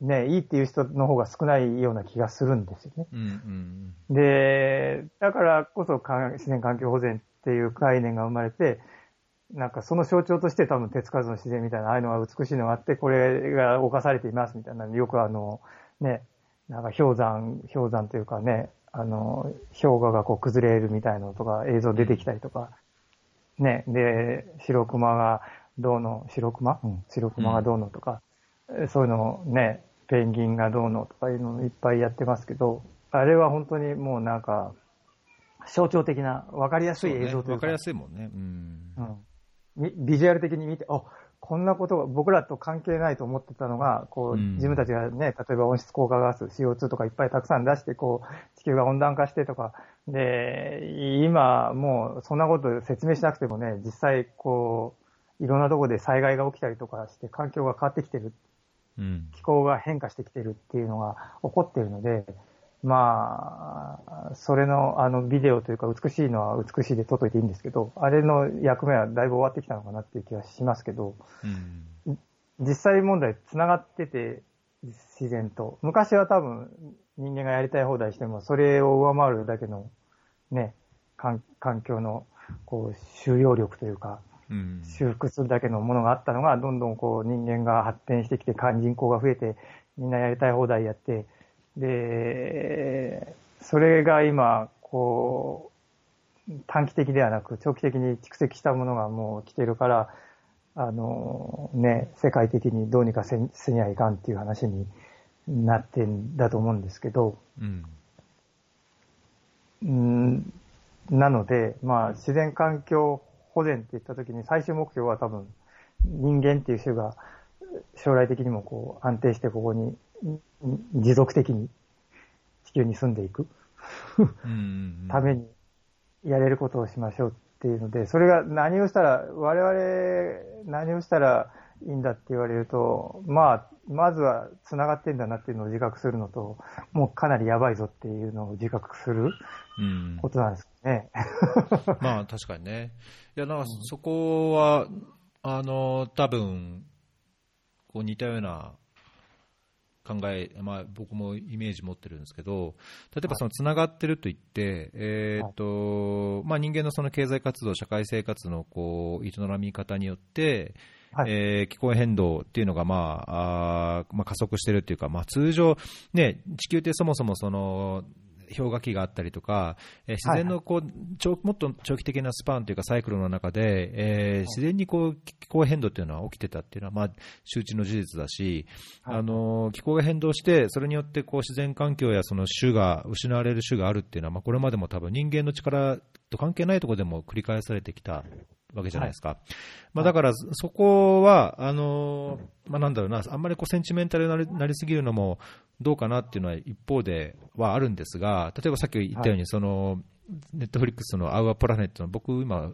ねえ、いいっていう人の方が少ないような気がするんですよね。うんうんで、だからこそか自然環境保全っていう概念が生まれて、なんかその象徴として多分手つかずの自然みたいな、ああいうのが美しいのがあって、これが侵されていますみたいな、よくあの、ね、なんか氷山、氷山というかね、あの、氷河がこう崩れるみたいなのとか映像出てきたりとか、ね、で、白熊がどうの、白熊？うん、白熊がどうのとか、えそういうのをね、ペンギンがどうのとかいうのをいっぱいやってますけど、あれは本当にもうなんか、象徴的な、わかりやすい映像というか、わかりやすいもんね。うん。うん。みビジュアル的に見て、あ、こんなことが僕らと関係ないと思ってたのが、こう、うん。自分たちがね、例えば温室効果ガス、CO2 とかいっぱいたくさん出して、こう、地球が温暖化してとか、で、今、もう、そんなこと説明しなくてもね、実際、こう、いろんなところで災害が起きたりとかして、環境が変わってきてる、うん気候が変化してきてるっていうのが起こっているので、まあ、それの、あの、ビデオというか、美しいのは美しいで撮っといていいんですけど、あれの役目はだいぶ終わってきたのかなっていう気がしますけど、うん実際問題繋がってて、自然と。昔は多分人間がやりたい放題しても、それを上回るだけの、ね、環環境の、こう、収容力というか、うん修復するだけのものがあったのが、どんどんこう人間が発展してきて、人口が増えて、みんなやりたい放題やって、で、それが今、こう、短期的ではなく、長期的に蓄積したものがもう来てるから、あの、ね、世界的にどうにかせせにゃいかんっていう話になってんだと思うんですけど、うん。うんなので、まあ、自然環境保全って言ったときに最終目標は多分人間っていう種が将来的にもこう安定してここに持続的に地球に住んでいく。ためにやれることをしましょうっていうので、それが何をしたら、我々何をしたらいいんだって言われると、まあ、まずは繋がってんだなっていうのを自覚するのと、もうかなりやばいぞっていうのを自覚することなんですね。うん、まあ確かにね。いや、なんかそこは、あの、多分、こう似たような考え、まあ、僕もイメージ持ってるんですけど、例えばそのつながってると言って、えーとまあ、人間のその経済活動、社会生活のこう営み方によって、はい、えー、気候変動っていうのが、まああまあ、加速してるっていうか、まあ、通常、ね、地球ってそもそもその氷河期があったりとか、えー、自然のこう、長もっと長期的なスパンというかサイクルの中で、えー、自然にこう気候変動というのは起きてたっていうのは、まあ、周知の事実だし、あの気候が変動して、それによってこう自然環境やその種が失われる種があるっていうのは、まあ、これまでも多分人間の力と関係ないところでも繰り返されてきたわけじゃないですか。はい、まあ、だから、そこは、あのまあ、なんだろうな、あんまりこうセンチメンタルになりすぎるのもどうかなっていうのは一方ではあるんですが、例えばさっき言ったように、その、ネットフリックスのアウアープラネットの僕今、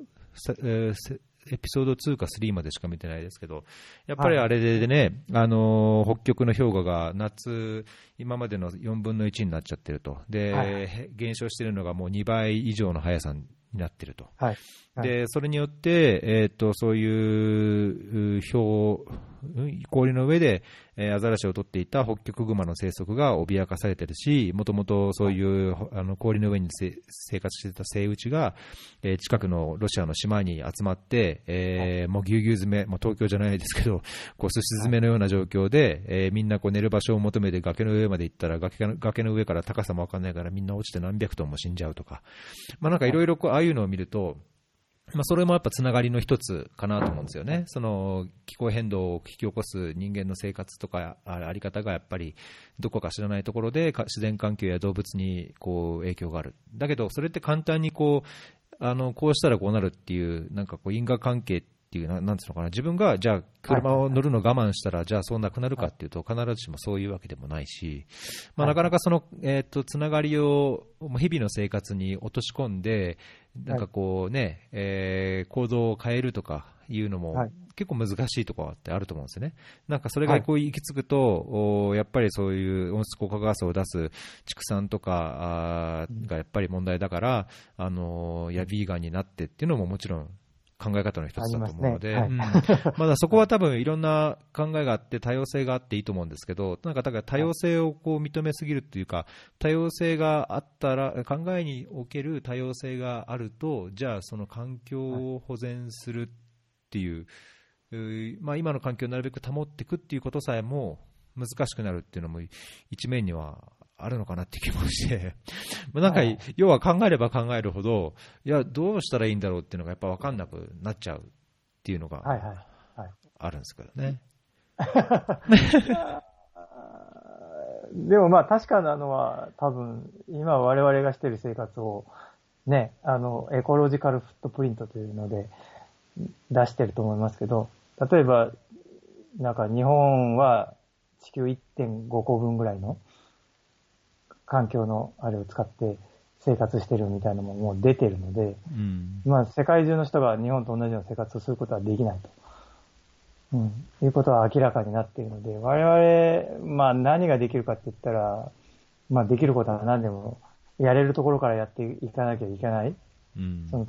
えー、エピソード2か3までしか見てないですけど、やっぱりあれでね、はい、あの北極の氷河が夏、今までの4分の1になっちゃってると、で、はい、減少してるのがもう2倍以上の速さになってると、はい、でそれによって、えーと、そういう氷氷の上で、えー、アザラシを取っていた北極熊の生息が脅かされてるし、もともとそういうあの氷の上に生活していたセイウチが、えー、近くのロシアの島に集まって、えー、もうぎゅうぎゅう詰め、まあ、東京じゃないですけど、こうすし詰めのような状況で、えー、みんなこう寝る場所を求めて崖の上まで行ったら崖の、崖の上から高さもわかんないからみんな落ちて何百トンも死んじゃうとか、まあ、なんかいろいろああいうのを見ると、まあ、それもやっぱつながりの一つかなと思うんですよね、その気候変動を引き起こす人間の生活とかあり方がやっぱりどこか知らないところで自然環境や動物にこう影響がある、だけどそれって簡単にこうあのこうしたらこうなるっていう、なんかこう因果関係っていう、なんつうのかな、自分がじゃあ、車を乗るの我慢したら、じゃあそうなくなるかっていうと、必ずしもそういうわけでもないし、まあ、なかなかその、えっとつながりを日々の生活に落とし込んで、なんかこうね、えー、行動を変えるとかいうのも、結構難しいところってあると思うんですよね。なんかそれがこう行き着くと、はい、やっぱりそういう温室効果ガスを出す畜産とかがやっぱり問題だから、あのいや、ビーガンになってっていうのももちろん考え方の一つだと思うので、ま、ね。はい。まだそこは多分いろんな考えがあって、多様性があっていいと思うんですけど、なんかだから多様性をこう認めすぎるというか、多様性があったら、考えにおける多様性があると、じゃあその環境を保全するっていう、まあ、今の環境をなるべく保っていくっていうことさえも難しくなるっていうのも一面にはあるのかなって気もして。なんか、要は考えれば考えるほど、いや、どうしたらいいんだろうっていうのがやっぱ分かんなくなっちゃうっていうのがあるんですけどね。でもまあ確かなのは多分今我々がしている生活をね、あの、エコロジカルフットプリントというので出してると思いますけど、例えば、なんか日本は地球1.5個分ぐらいの環境のあれを使って生活してるみたいなのももう出てるので、うん、まあ世界中の人が日本と同じような生活をすることはできないと。うん、いうことは明らかになっているので、我々、まあ何ができるかって言ったら、まあできることは何でも、やれるところからやっていかなきゃいけない。うん、その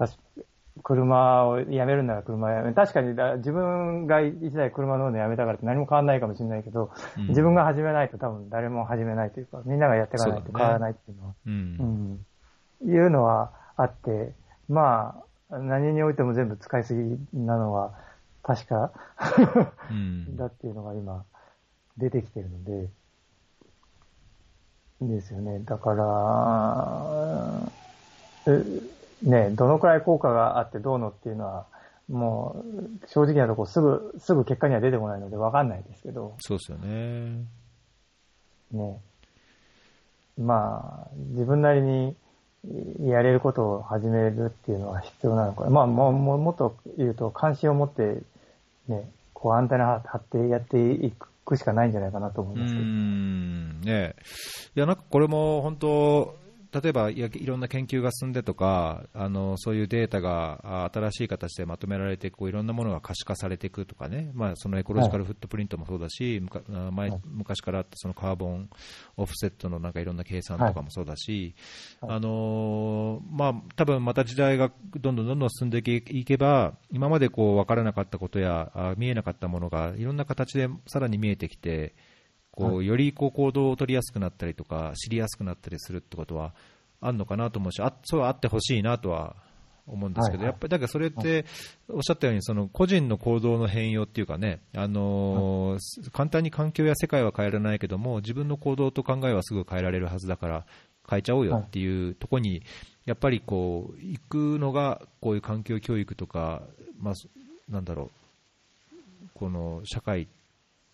車をやめるなら車やめ、確かに自分が一台車乗るのやめたからって何も変わらないかもしれないけど、うん、自分が始めないと多分誰も始めないというか、みんながやっていかないと変わらないっていうのは、う、ね、うん、うん、いうのはあって、まあ、何においても全部使いすぎなのは確かだっていうのが今出てきてるので、ですよね。だから、ね、どのくらい効果があってどうのっていうのは、もう、正直なところすぐ、すぐ結果には出てこないので分かんないですけど。そうですよね。ね。まあ、自分なりに、やれることを始めるっていうのは必要なのかな。まあ、もももっと言うと、関心を持って、ね、こうアンテナ張ってやっていくしかないんじゃないかなと思いますけど。うんねいや、なんかこれも本当、例えばいいろんな研究が進んでとか、あのそういうデータが新しい形でまとめられてこういろんなものが可視化されていくとかね、まあ、そのエコロジカルフットプリントもそうだし、はい、前昔からあったそのカーボンオフセットのなんかいろんな計算とかもそうだし、はい、あのまあ多分また時代がどんどんどんどん進んでいけば、今までこう分からなかったことやあ見えなかったものがいろんな形でさらに見えてきて、こうよりこう行動を取りやすくなったりとか、知りやすくなったりするってことはあるのかなと思うし、あそうあってほしいなとは思うんですけど、やっぱりだからそれって、おっしゃったように、その個人の行動の変容っていうかね、あのー、簡単に環境や世界は変えられないけども、自分の行動と考えはすぐ変えられるはずだから、変えちゃおうよっていうところに、やっぱりこう行くのが、こういう環境教育とか、まあ、なんだろう、この社会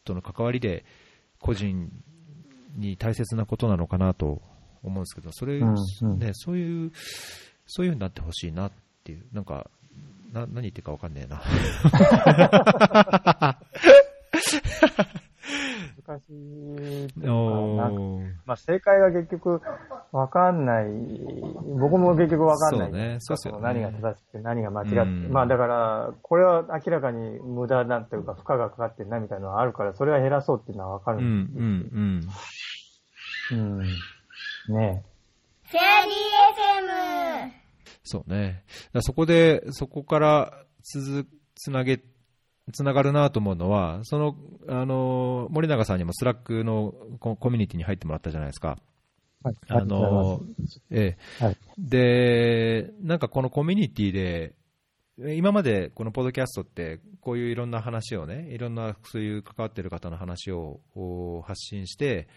との関わりで、個人に大切なことなのかなと思うんですけど、それ、うんうん、ね、そういう、そういうふうになってほしいなっていう、なんか、な何言ってるか分かんねえな。難しいまあ、正解が結局分かんない、僕も結局分かんない。そうね、そうですよ、ね、何が正しくて何が間違って、うん、まあだから、これは明らかに無駄なんていうか、負荷がかかってるなみたいなのがあるから、それは減らそうっていうのは分かるんですうん、うん、うん。うん。ねフェアリー FM! そうね。そこで、そこからつつなげつながるなと思うのは、その、あの、森永さんにも Slack のコミュニティに入ってもらったじゃないですか。はい、あの、ええ、はい、で、なんかこのコミュニティで、今までこのポッドキャストって、こういういろんな話をね、いろんなそういう関わってる方の話を発信して、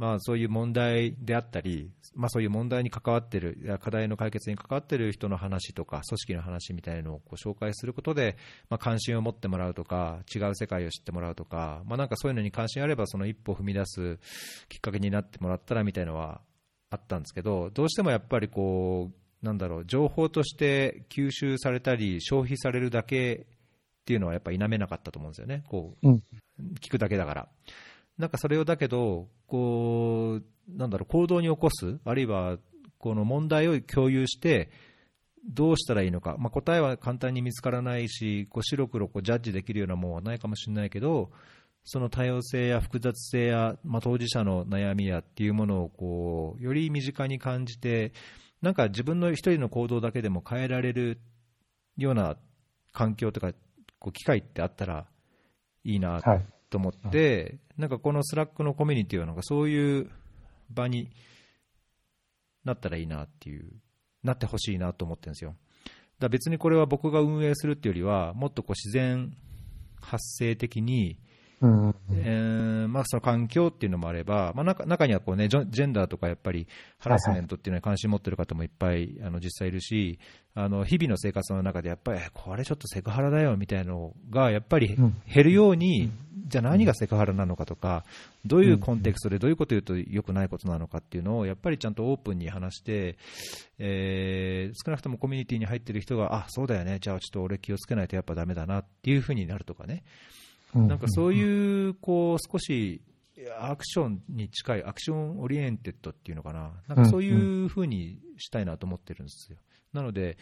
まあ、そういう問題であったり、まあ、そういう問題に関わっている、課題の解決に関わっている人の話とか、組織の話みたいなのをこう紹介することで、まあ、関心を持ってもらうとか、違う世界を知ってもらうとか、まあ、なんかそういうのに関心あれば、その一歩踏み出すきっかけになってもらったらみたいなのはあったんですけど、どうしてもやっぱりこう、なんだろう、情報として吸収されたり、消費されるだけっていうのはやっぱ否めなかったと思うんですよね、こう、聞くだけだから。なんかそれをだけど、こう、なんだろう、行動に起こす、あるいは、この問題を共有して、どうしたらいいのか、まあ、答えは簡単に見つからないし、こう白黒こうジャッジできるようなものはないかもしれないけど、その多様性や複雑性や、まあ、当事者の悩みやっていうものをこうより身近に感じて、なんか自分の一人の行動だけでも変えられるような環境とか、こう機会ってあったらいいなと思って、なんかこの Slack のコミュニティはなんかそういう場になったらいいなっていう、なってほしいなと思ってるんですよ。だ別にこれは僕が運営するっていうよりは、もっとこう自然発生的に、うん。えーまあ、その環境っていうのもあれば、まあ、中中にはこう、ね、ジェンダーとかやっぱりハラスメントっていうのに関心持ってる方もいっぱいあの実際いるし、あの日々の生活の中でやっぱりこれちょっとセクハラだよみたいなのがやっぱり減るように、じゃあ何がセクハラなのかとか、どういうコンテクストでどういうことを言うと良くないことなのかっていうのをやっぱりちゃんとオープンに話して、えー、少なくともコミュニティに入ってる人が、あそうだよね、じゃあちょっと俺気をつけないとやっぱだめだなっていうふうになるとかね。なんかそういう、こう、少し、アクションに近い、 action oriented っていうのかな、なんかそういうふうにしたいなと思ってるんですよ。なので、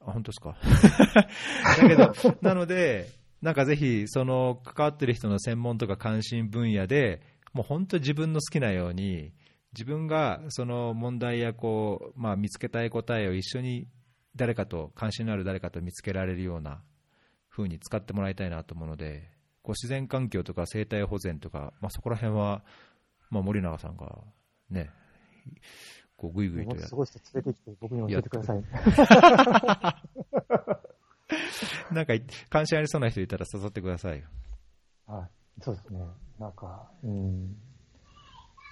あ、本当ですか？だけど、なので、なんかぜひ、その関わってる人の専門とか関心分野で、もう本当自分の好きなように、自分がその問題やこう、まあ、見つけたい答えを一緒に誰かと、関心のある誰かと見つけられるような風に使ってもらいたいなと思うので、こう自然環境とか生態保全とか、まあ、そこら辺は、まあ、森永さんがね、こうぐいぐいとやすごい人連れてきて、僕に教えてください。なんか、関心ありそうな人いたら誘ってくださいよ。はい、そうですね。なんか、うん。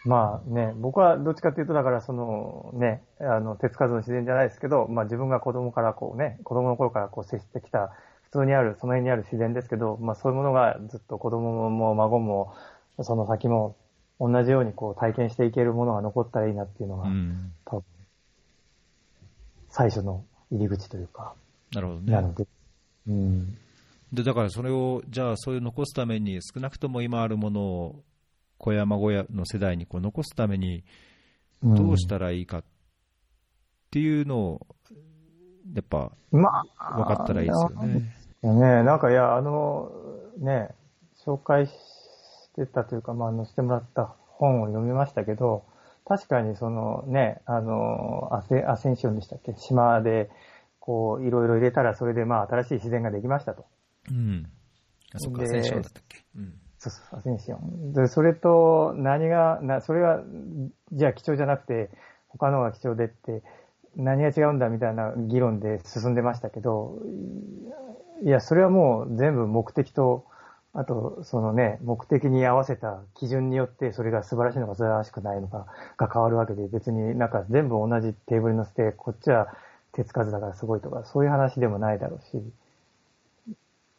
まあね、僕はどっちかっていうと、だからそのね、あの、手つかずの自然じゃないですけど、まあ自分が子供からこうね、子供の頃からこう接してきた普通にある、その辺にある自然ですけど、まあそういうものがずっと子供も孫も、その先も同じようにこう体験していけるものが残ったらいいなっていうのが、うん、多分最初の入り口というか、なるほどね。なので、うん。で、だからそれを、じゃあそういう残すために、少なくとも今あるものを、小山小屋の世代にこう残すために、どうしたらいいかっていうのを、やっぱまあ、分かったらいいですよね。ね、なんかいや、あの、ね、紹介してたというか、まあ、載せてもらった本を読みましたけど、確かにそのね、あの、アセアセンションでしたっけ？島で、こう、いろいろ入れたら、それでまあ、新しい自然ができましたと。うん。あ、そっか、で戦勝だったっけ？うん。そうそう、アセンション。で、それと、何が、な、それが、じゃあ貴重じゃなくて、他のが貴重でって、何が違うんだみたいな議論で進んでましたけど、いや、それはもう全部目的と、あと、そのね、目的に合わせた基準によって、それが素晴らしいのか素晴らしくないのかが変わるわけで、別になんか全部同じテーブルに乗せて、こっちは手つかずだからすごいとか、そういう話でもないだろうし、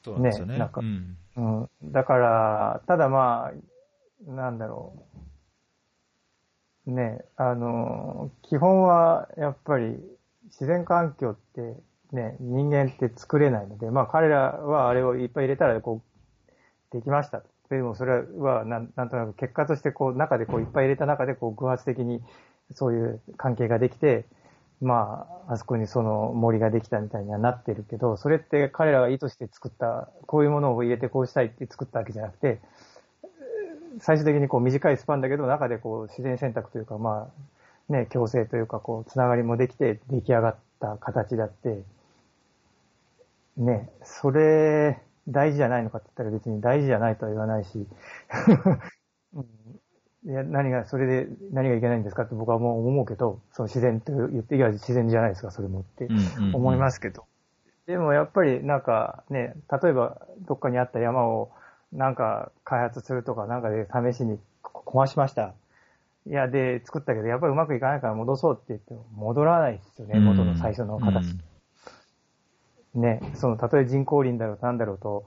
そうですよね。ねなんかうん。うん、だから、ただまあ、なんだろう。ね、あの、基本はやっぱり自然環境ってね、人間って作れないので、まあ彼らはあれをいっぱい入れたらこう、できましたと。でもそれはなんなんとなく結果としてこう中でこういっぱい入れた中でこう偶発的にそういう関係ができて、まあ、あそこにその森ができたみたいにはなってるけど、それって彼らが意図して作った、こういうものを入れてこうしたいって作ったわけじゃなくて、最終的にこう短いスパンだけど、中でこう自然選択というか、まあ、ね、共生というか、こう、つながりもできて出来上がった形だって、ね、それ、大事じゃないのかって言ったら別に大事じゃないとは言わないし、うんいや、何が、それで何がいけないんですかって僕はもう思うけど、その自然と言って、いや、自然じゃないですか、それもって思いますけど。でもやっぱりなんかね、例えばどっかにあった山をなんか開発するとかなんかで試しにこ壊しました。いや、で、作ったけど、やっぱりうまくいかないから戻そうって言っても戻らないですよね、元の最初の形。ね、その、たとえ人工林だろうとなんだろうと、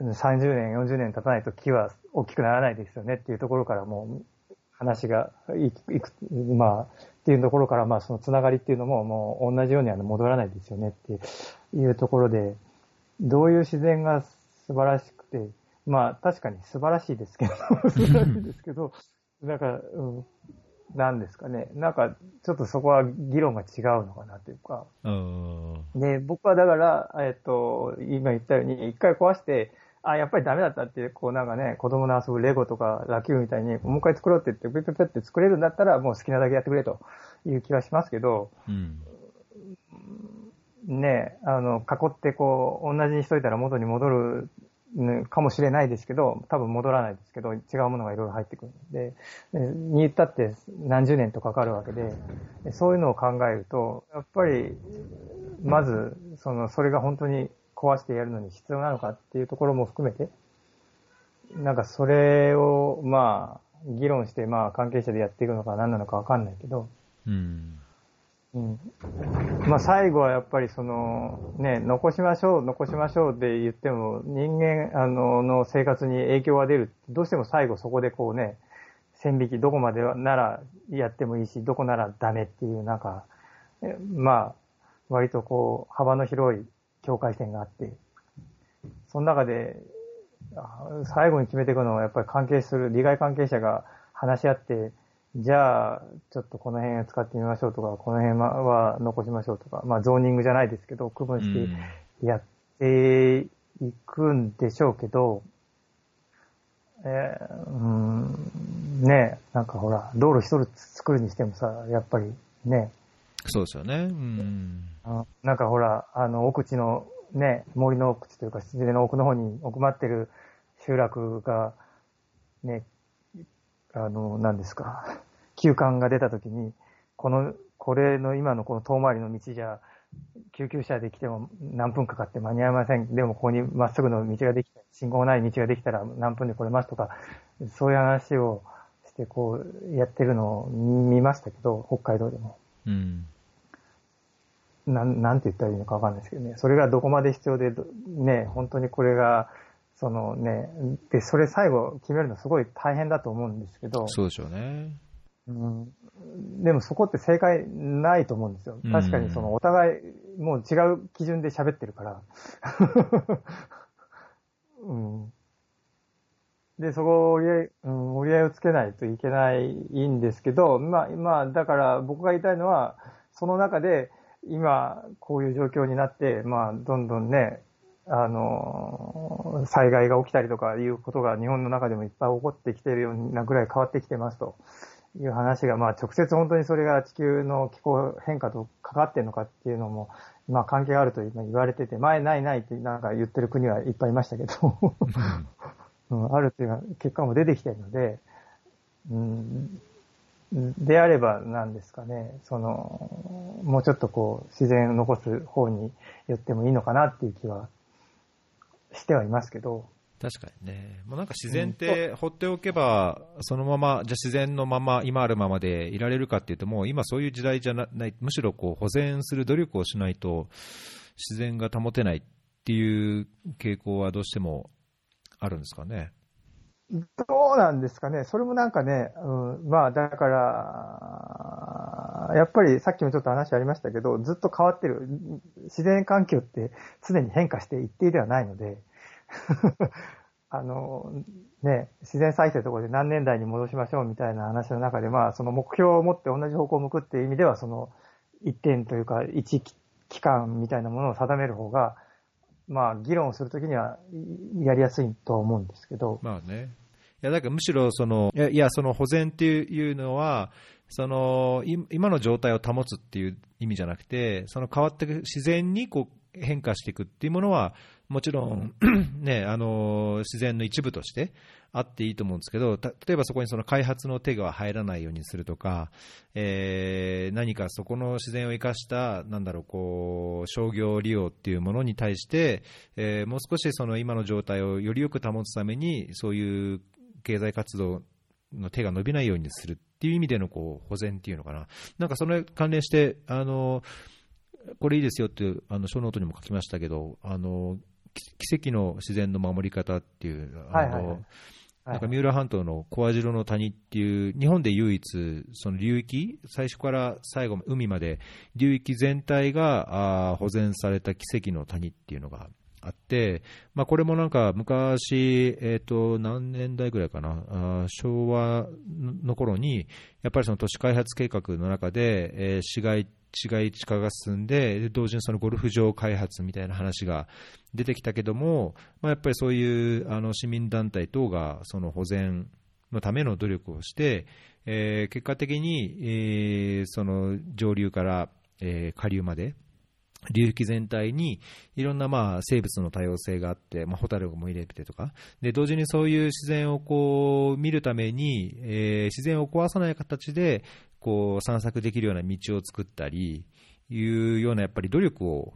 30年、40年経たないと木は大きくならないですよねっていうところからもう話がいく、いくまあ、っていうところから、まあそのつながりっていうのももう同じようには戻らないですよねっていうところで、どういう自然が素晴らしくて、まあ確かに素晴らしいですけど、素晴らしいですけど、なんか、うん、なんですかね。なんか、ちょっとそこは議論が違うのかなというか。うん。で、僕はだから、えっと、今言ったように、一回壊して、あ、やっぱりダメだったって、こうなんかね、子供の遊ぶレゴとかラキューみたいに、もう一回作ろうって言って、ペペペって作れるんだったら、もう好きなだけやってくれという気はしますけど、うん。ね、あの、囲ってこう、同じにしといたら元に戻る、ねかもしれないですけど、多分戻らないですけど、違うものがいろいろ入ってくるんで、でに言ったって何十年とかかるわけで、でそういうのを考えると、やっぱり、まず、その、それが本当に壊してやるのに必要なのかっていうところも含めて、なんかそれを、まあ、議論して、まあ、関係者でやっていくのか何なのかわかんないけど、うん。うん。まあ最後はやっぱりその、ね、残しましょう、残しましょうって言っても、人間、あの、の生活に影響が出る。どうしても最後そこでこうね、線引き、どこまでならやってもいいし、どこならダメっていう、なんか、まあ、割とこう、幅の広い境界線があって、その中で、最後に決めていくのはやっぱり関係する、利害関係者が話し合って、じゃあ、ちょっとこの辺を使ってみましょうとか、この辺は残しましょうとか、まあゾーニングじゃないですけど、区分してやっていくんでしょうけど、えーうん、ねなんかほら、道路一つ作るにしてもさ、やっぱりね、そうですよね。うん。あなんかほら、あの、奥地のね、森の奥地というか、自然の奥の方に奥まってる集落が、ね、あの、何ですか、休館が出た時に、この、これの今のこの遠回りの道じゃ、救急車で来ても何分かかって間に合いません。でもここにまっすぐの道ができた、信号ない道ができたら何分で来れますとか、そういう話をしてこうやってるのを見ましたけど、北海道でも。うん。なん、なんて言ったらいいのかわかんないですけどね。それがどこまで必要で、どね、本当にこれが、そのね、で、それ最後決めるのすごい大変だと思うんですけど、そうでしょうね。うん、でもそこって正解ないと思うんですよ。確かにそのお互いもう違う基準で喋ってるから。うん、で、そこを折り合い、うん、折り合いをつけないといけないんですけど、まあ、まあ、だから僕が言いたいのは、その中で今こういう状況になって、まあ、どんどんね、あの、災害が起きたりとかいうことが日本の中でもいっぱい起こってきているようなぐらい変わってきてますという話が、まあ直接本当にそれが地球の気候変化と関わってるのかっていうのも、まあ関係があると今言われてて、前ないないってなんか言ってる国はいっぱいいましたけど、うん、あるっていう結果も出てきてるので、うん、であればなんですかね、その、もうちょっとこう自然を残す方に寄ってもいいのかなっていう気はしてはいますけど、確かにね、もうなんか自然って放っておけば、そのまま、じゃあ自然のまま、今あるままでいられるかっていうと、もう今そういう時代じゃない、むしろこう保全する努力をしないと、自然が保てないっていう傾向はどうしてもあるんですかね。どうなんですかね、それもなんかね、うん、まあだから、やっぱりさっきもちょっと話ありましたけど、ずっと変わってる、自然環境って常に変化して一定ではないので、あの、ね、自然再生のところで何年代に戻しましょうみたいな話の中で、まあその目標を持って同じ方向を向くっていう意味では、その一点というか一期間みたいなものを定める方が、まあ議論をするときにはやりやすいとは思うんですけど、まあね。いや、だからむしろその、いや、いやその保全っていうのは、その、い今の状態を保つっていう意味じゃなくて、その変わっていく、自然にこう変化していくっていうものは、もちろん、ね、あの、自然の一部としてあっていいと思うんですけど、た例えばそこにその開発の手が入らないようにするとか、えー何かそこの自然を生かした、なんだろう、こう、商業利用っていうものに対して、えーもう少しその今の状態をよりよく保つために、そういう経済活動の手が伸びないようにするっていう意味でのこう保全っていうのかな。なんかそれ関連して、あの、これいいですよっていう、あの、小ノートにも書きましたけど、あの、き奇跡の自然の守り方っていう、あのはいはいはい、なんか三浦半島の小網代の谷っていう、日本で唯一、その流域、最初から最後、海まで、流域全体があー保全された奇跡の谷っていうのがあって、まあ、これもなんか昔、えっ、と、何年代ぐらいかな、あ昭和の頃に、やっぱりその都市開発計画の中で、えー市街市街地化が進んで、で同時にそのゴルフ場開発みたいな話が出てきたけども、まあ、やっぱりそういうあの市民団体等がその保全のための努力をして、えー結果的に、えーその上流から、えー下流まで、流域全体にいろんなまあ生物の多様性があって、まあ、ホタルも入れてとか、で同時にそういう自然をこう見るために、えー自然を壊さない形でこう散策できるような道を作ったり、いうようなやっぱり努力を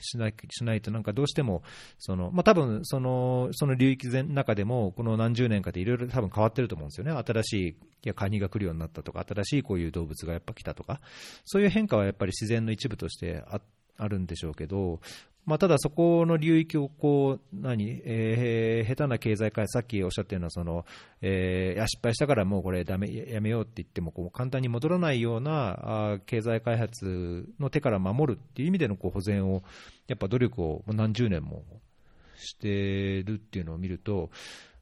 しないしないと、なんかどうしても、そのまあ多分そのその流域の中でも、この何十年かでいろいろ多分変わってると思うんですよね、新しいいやカニが来るようになったとか、新しいこういう動物がやっぱ来たとか、そういう変化はやっぱり自然の一部としてあってあるんでしょうけど、まあ、ただそこの流域をこう、何、えー下手な経済開発、さっきおっしゃったような、その、えーいや失敗したからもうこれダメ、やめようって言っても、こう簡単に戻らないようなあ経済開発の手から守るっていう意味でのこう保全を、やっぱ努力をもう何十年もしてるっていうのを見ると、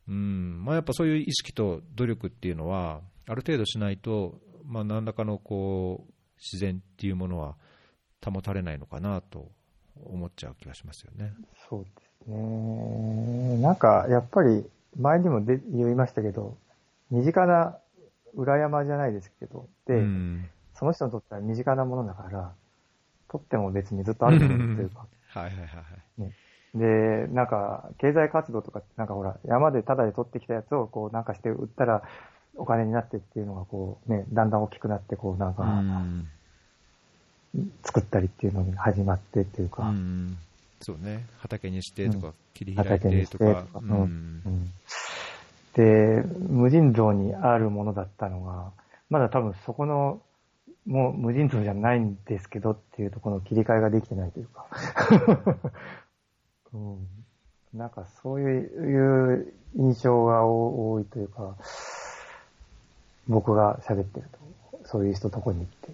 うん、まあ、やっぱそういう意識と努力っていうのは、ある程度しないと、まあ、何らかのこう、自然っていうものは保たれないのかなと思っちゃう気がしますよね。そうですね。なんか、やっぱり、前にもで言いましたけど、身近な裏山じゃないですけど、で、うんその人にとっては身近なものだから、取っても別にずっとあるものというか、はいはいはいはい。で、なんか、経済活動とかって、なんかほら、山でタダで取ってきたやつを、こう、なんかして売ったら、お金になってっていうのが、こう、ね、だんだん大きくなって、こう、なんか、うん作ったりっていうのに始まってっていうか、うんそうね、畑にしてとか、うん。切り開い畑にしててとか、うん。で、無尽蔵にあるものだったのが、まだ多分そこの、もう無尽蔵じゃないんですけどっていうところの切り替えができてないというか、うん、なんかそういう印象が多いというか、僕が喋ってると、そういう人とこに行って、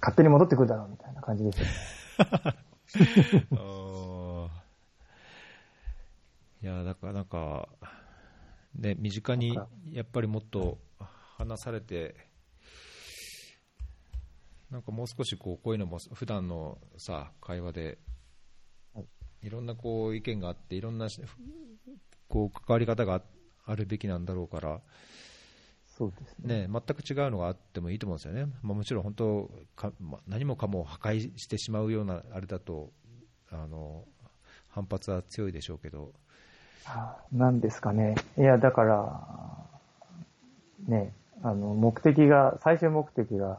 勝手に戻ってくるだろうみたいな感じですよね。いや、だからなんか、ね、身近にやっぱりもっと話されて、なんかもう少しこうこういうのも普段のさ会話ではい、いろんなこう意見があって、いろんなしこう関わり方がああるべきなんだろうから、そうですね。ね、全く違うのがあってもいいと思うんですよね、まあ、もちろん本当か、まあ、何もかも破壊してしまうようなあれだとあの反発は強いでしょうけど、あなんですかね。いや、だから、ね、あの、目的が、最終目的が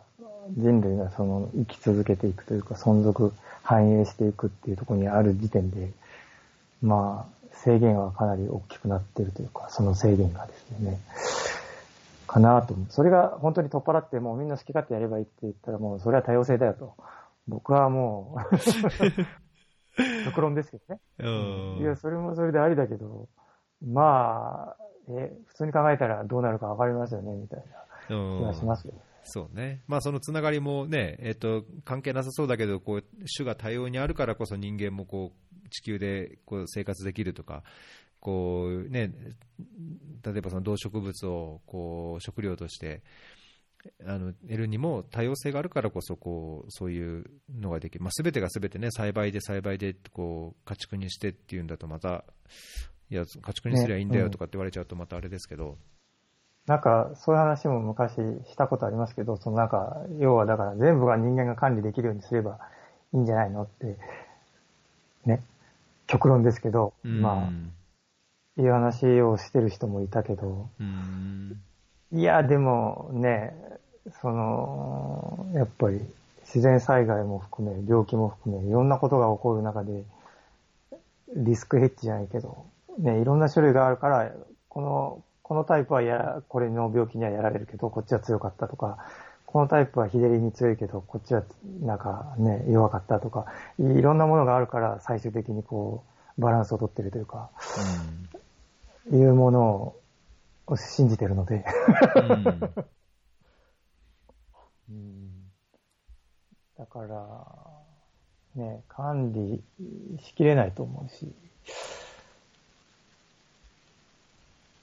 人類がその生き続けていくというか、存続、繁栄していくっていうところにある時点で、まあ、制限はかなり大きくなっているというか、その制限がですね、かなと。それが本当に取っ払って、もうみんな好き勝手やればいいって言ったら、もうそれは多様性だよと。僕はもう、極論ですけどね。いや、それもそれでありだけど、まあ、え、普通に考えたらどうなるかわかりますよね、みたいな気がしますよ。そうね、まあ、そのつながりもね、えっと関係なさそうだけどこう、種が多様にあるからこそ人間もこう地球でこう生活できるとか、こうね、例えばその動植物をこう食料としてあの得るにも多様性があるからこそこうそういうのができる、まあ、全てが全てね栽培で栽培でこう家畜にしてっていうんだとまたいや家畜にすりゃいいんだよとかって言われちゃうとまたあれですけど、なんか、そういう話も昔したことありますけど、そのなんか、要はだから全部が人間が管理できるようにすればいいんじゃないのって、ね、極論ですけど、うん。まあ、いう話をしてる人もいたけど、うん。いや、でもね、その、やっぱり自然災害も含め、病気も含め、いろんなことが起こる中で、リスクヘッジじゃないけど、ね、いろんな種類があるから、この、このタイプはやら、これの病気にはやられるけど、こっちは強かったとか、このタイプは日照りに強いけど、こっちはなんかね、弱かったとか、いろんなものがあるから、最終的にこう、バランスをとってるというか、いうものを信じてるので、うんうんだから、ね、管理しきれないと思うし、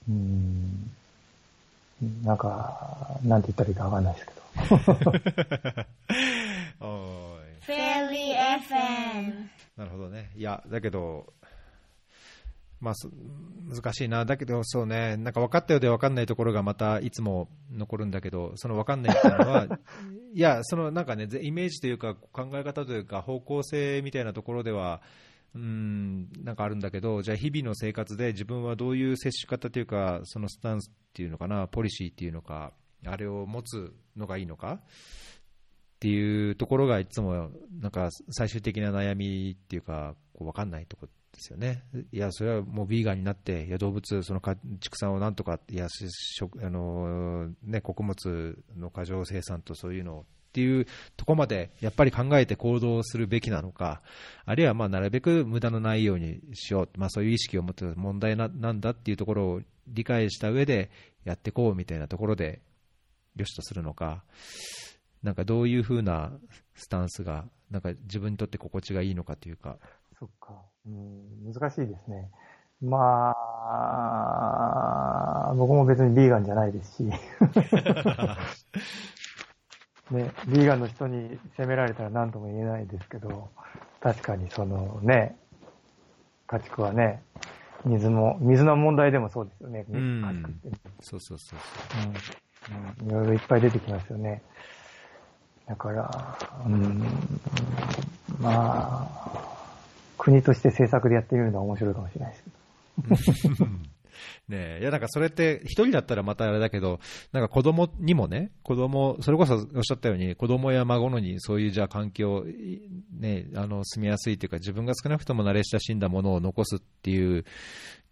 うん、なんか、なんて言ったらいいかわかんないですけど。おーいフェリー FM。なるほどね。いや、だけど、まあ、そ難しいな。だけど、そうね、なんか分かったようで分かんないところがまたいつも残るんだけど、その分かんないっていうのは、いや、そのなんかね、ぜイメージというか、考え方というか、方向性みたいなところでは、うん、なんかあるんだけど、じゃあ日々の生活で自分はどういう接し方というか、そのスタンスっていうのかな、ポリシーっていうのか、あれを持つのがいいのかっていうところがいつもなんか最終的な悩みっていうか、こう分かんないところですよね。いや、それはもうビーガンになって、いや動物、そのか畜産をなんとか、いや食あのね、穀物の過剰生産とそういうのをっていうところまでやっぱり考えて行動するべきなのか、あるいはまあなるべく無駄のないようにしよう、まあ、そういう意識を持って問題ななんだっていうところを理解した上でやっていこうみたいなところでよしとするのか、なんかどういうふうなスタンスがなんか自分にとって心地がいいのかというか。そっか。うん、難しいですね。まあ、僕も別にビーガンじゃないですし。ね、ビーガンの人に責められたら何とも言えないですけど、確かにそのね、家畜はね、水も、水の問題でもそうですよね、うん家畜ってね、そうそうそううんうん。いろいろいっぱい出てきますよね。だから、うん、まあ、国として政策でやってみるのは面白いかもしれないです。けど。ねえ、いやなんかそれって一人だったらまたあれだけど、なんか子供にもね、子供、それこそおっしゃったように、子供や孫のにそういうじゃあ環境、ね、あの住みやすいというか、自分が少なくとも慣れ親しんだものを残すっていう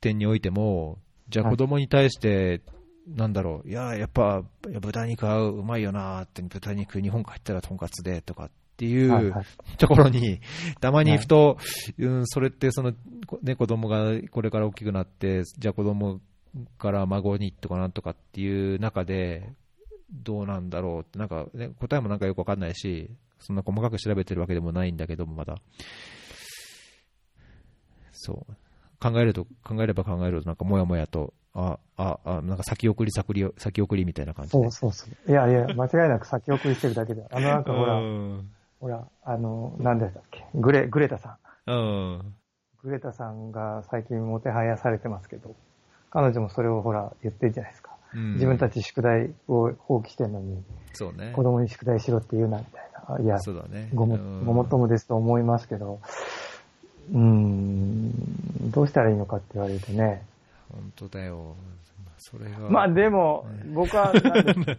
点においても、じゃあはい。子供に対して、なんだろう、いや、やっぱ豚肉はうまいよなって、豚肉、日本帰ったらとんかつでとかっていう、ところに、たまにふと、うん、それってその、こね、子供がこれから大きくなって、じゃあ子供から孫にとかなんとかっていう中で、どうなんだろうって、なんか、ね、答えもなんかよくわかんないし、そんな細かく調べてるわけでもないんだけども、まだ。そう。考えると、考えれば考えると、なんかもやもやと、あ、あ、あ、なんか先送り先送り、先送りみたいな感じで。そうそうそう。いやいや、間違いなく先送りしてるだけで。あのなんかほら、うん。ほら、あの、何でしたっけ？グレ、グレタさん。うん。グレタさんが最近もてはやされてますけど、彼女もそれをほら言ってるじゃないですか。うん自分たち宿題を放棄してるのに、そうね。子供に宿題しろって言うなみたいな。いや、そうだね。ごも、うんごもっともですと思いますけど、うーん、どうしたらいいのかって言われるとね。本当だよ。それが。まあでも、僕は、ねうん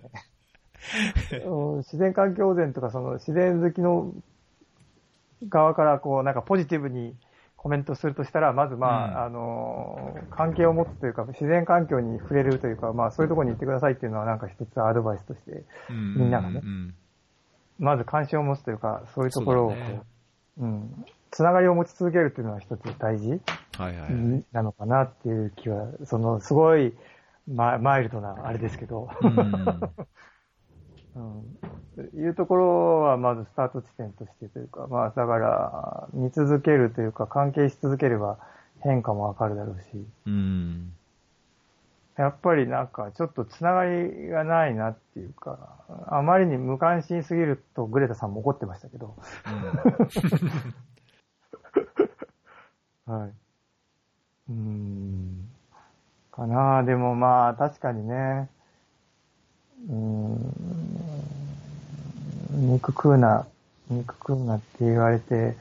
自然環境保全とか、その自然好きの側から、こう、なんかポジティブにコメントするとしたら、まずまあ、うん。あの、関係を持つというか、自然環境に触れるというか、まあそういうところに行ってくださいっていうのはなんか一つアドバイスとして、うん。みんながね。うん。まず関心を持つというか、そういうところをこう、ね。うん、つながりを持ち続けるっていうのは一つ大事はいはい。なのかなっていう気は、その、すごい、ま、マイルドなあれですけど、うん うん、いうところはまずスタート地点としてというか、まあだから、見続けるというか、関係し続ければ変化もわかるだろうし、うん。やっぱりなんかちょっとつながりがないなっていうか、あまりに無関心すぎるとグレタさんも怒ってましたけど、はい。うーん。かなでもまあ確かにね、うん、肉食うな、肉食うなって言われて、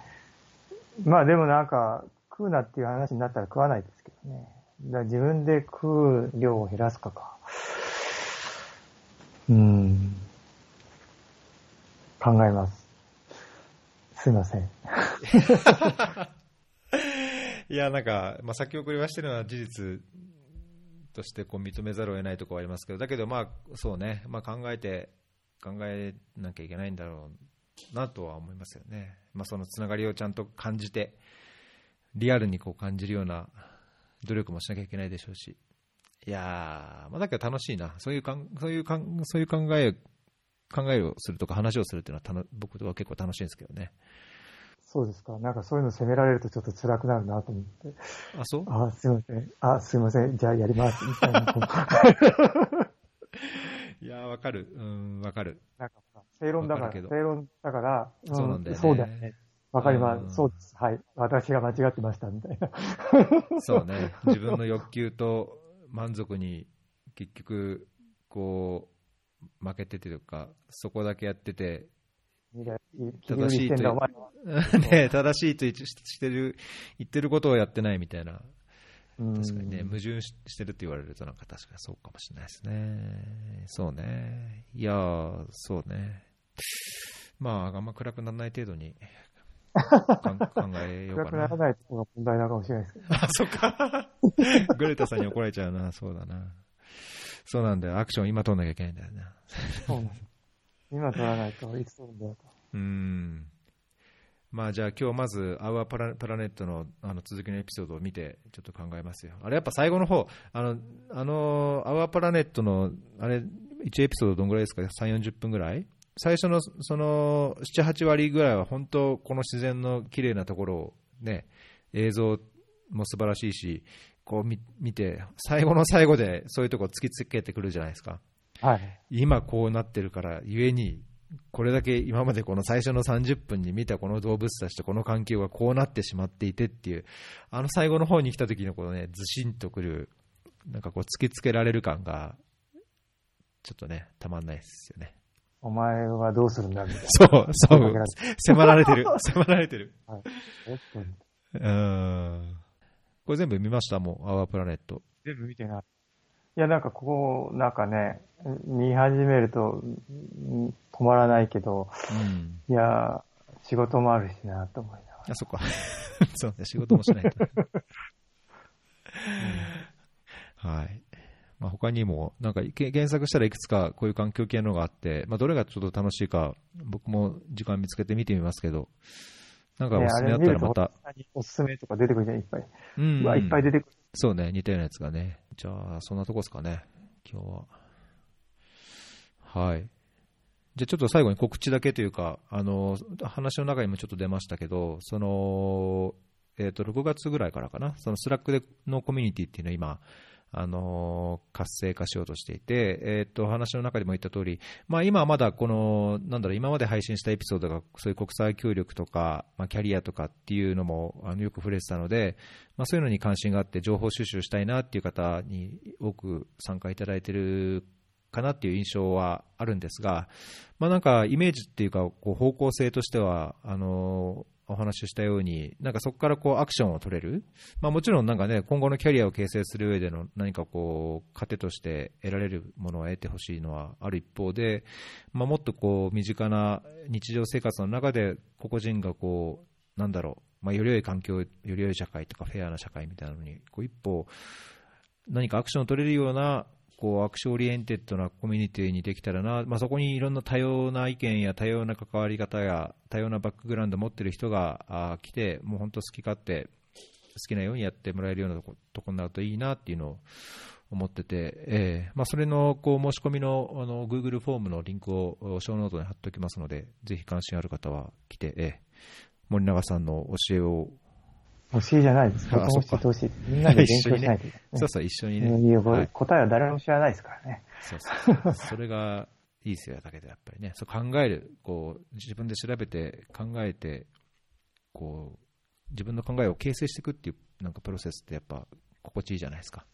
まあでもなんか、食うなっていう話になったら食わないですけどね。だ自分で食う量を減らすかか。うん。考えます。すいません。いや、なんか、まあ、先送りはしてるのは事実としてこう認めざるを得ないところはありますけど、だけど、まあ、そうね、まあ、考えて、考えなきゃいけないんだろうなとは思いますよね。まあ、そのつながりをちゃんと感じて、リアルにこう感じるような努力もしなきゃいけないでしょうし。いやー、まあ、だけど楽しいな。そういうかん、そういうかん、そういう考え、考えをするとか話をするっていうのは僕は結構楽しいんですけどね。そうですか。なんかそういうの責められるとちょっと辛くなるなと思って。あ、そう？あ、すいません。あ、すいません。じゃあやります。みたいな。いやー、わかる。うん、わかる。なんかさ正論だから、正論だから、そうなんだよねそうだよね。わかりまうんす。そうです。はい。私が間違ってました、みたいな。そうね、自分の欲求と満足に結局、こう、負けててというか、そこだけやってて、正しいとしてんだ、お前は。ね、正しいと言してる、言ってることをやってないみたいな、うん確かにね、矛盾ししてるって言われると、なんか確かにそうかもしれないですね。そうね。いやー、そうね。まあ、あんま暗くならない程度に 考えようかな暗くなら。ないところが問題なのかもしれないですけど。あ、そっか。グレタさんに怒られちゃうな。そうだな。そうなんだよ。アクション今取んなきゃいけないんだよな。そうなんです今取らないといつ取るんだよと。うーん。まあじゃあ今日まず、アウアプラプラネットのあの続きのエピソードを見て、ちょっと考えますよ。あれやっぱ最後の方、あの、あの、アウアプラネットの、あれ、1エピソードどんぐらいですか ?3、40分ぐらい？最初の、その、7、8割ぐらいは本当、この自然の綺麗なところをね、映像も素晴らしいし、こう見見て、最後の最後でそういうとこ突きつけてくるじゃないですか。はい。今こうなってるからゆえにこれだけ今までこの最初の30分に見たこの動物たちとこの環境がこうなってしまっていてっていうあの最後の方に来た時のこのねずしんとくるなんかこう突きつけられる感がちょっとねたまんないですよね。お前はどうするんだ？みたいな。そうそう。迫られてる。迫られてる。はい。うーん。これ全部見ました？もうアワープラネット。全部見てない。いや、なんかこう、なんかね、見始めるとうん止まらないけど、うんいや、仕事もあるしなと思いながら。あそっか そうね仕事もしないと はい。まあ、他にも、なんかけ検索したらいくつかこういう環境系のがあって、まあ、どれがちょっと楽しいか、僕も時間見つけて見てみますけど、なんかおすすめあったらまた、おすすめとか出てくるじゃん、いっぱい。うんうわ、いっぱい出てくる。そうね、似たようなやつがね、じゃあ、そんなとこですかね、今日は。はい。じゃあちょっと最後に告知だけというか、あの、話の中にもちょっと出ましたけど、その、えっ、と、6月ぐらいからかな、その Slack でのコミュニティっていうのは今、あの活性化しようとしていて、えー、と話の中でも言った通り、まあ、今はまだこのなんだろう今まで配信したエピソードがそういう国際協力とか、ま、キャリアとかっていうのもあのよく触れてたので、ま、そういうのに関心があって情報収集したいなっていう方に多く参加いただいてるかなっていう印象はあるんですが、まあ、なんかイメージっていうかこう方向性としてはあのお話ししたように、なんかそこからこうアクションを取れる、まあ、もちろんなんか、ね、今後のキャリアを形成する上での何かこう糧として得られるものを得てほしいのはある一方で、まあ、もっとこう身近な日常生活の中で個々人がこうなんだろう、まあ、より良い環境、より良い社会とかフェアな社会みたいなのにこう一歩何かアクションを取れるようなこう action oriented なコミュニティにできたらな、まあ、そこにいろんな多様な意見や多様な関わり方や多様なバックグラウンドを持っている人があ来て、もう本当好き勝手、好きなようにやってもらえるようなとことこになるといいなっていうのを思ってて、えーまあ、それのこう申し込みのあの Google フォームのリンクをショーノートに貼っておきますので、ぜひ関心ある方は来て、えー、森永さんの教えを欲しいじゃないです。僕もてほしい。みんなで勉強しないといけない、ね。そうそう、一緒にね。はい、答えは誰も知らないですからね。そうそうそれがいいですよ、だけどやっぱりね。そう考える、こう、自分で調べて、考えて、こう、自分の考えを形成していくっていう、なんかプロセスってやっぱ、心地いいじゃないですか。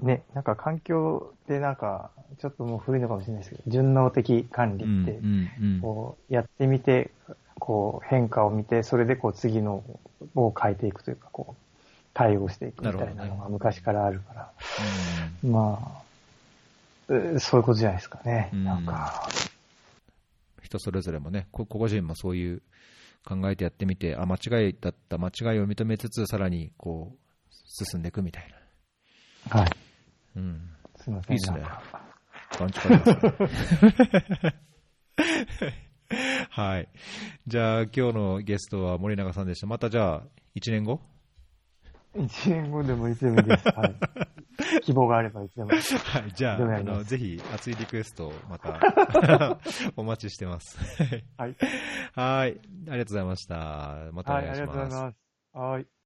ね、なんか環境ってなんか、ちょっともう古いのかもしれないですけど、順応的管理って、こう、やってみて、こう、変化を見て、それでこう、次のを変えていくというか、こう、対応していくみたいなのが昔からあるから、ね、まあ、そういうことじゃないですかね、んなんか。人それぞれもね、個々人もそういう考えてやってみて、あ、間違いだった、間違いを認めつつ、さらにこう、進んでいくみたいな。はい。うん。すみません。いいっすね。感じかね。はい。じゃあ、今日のゲストは森永さんでした。またじゃあ、1年後 ?1 年後でもいつでもいいです。はい。希望があればいつでも。はい。じゃあ、あの、ぜひ、熱いリクエストをまた お待ちしてます。はい。はい。ありがとうございました。またお願いします。はい、ありがとうございます。はい。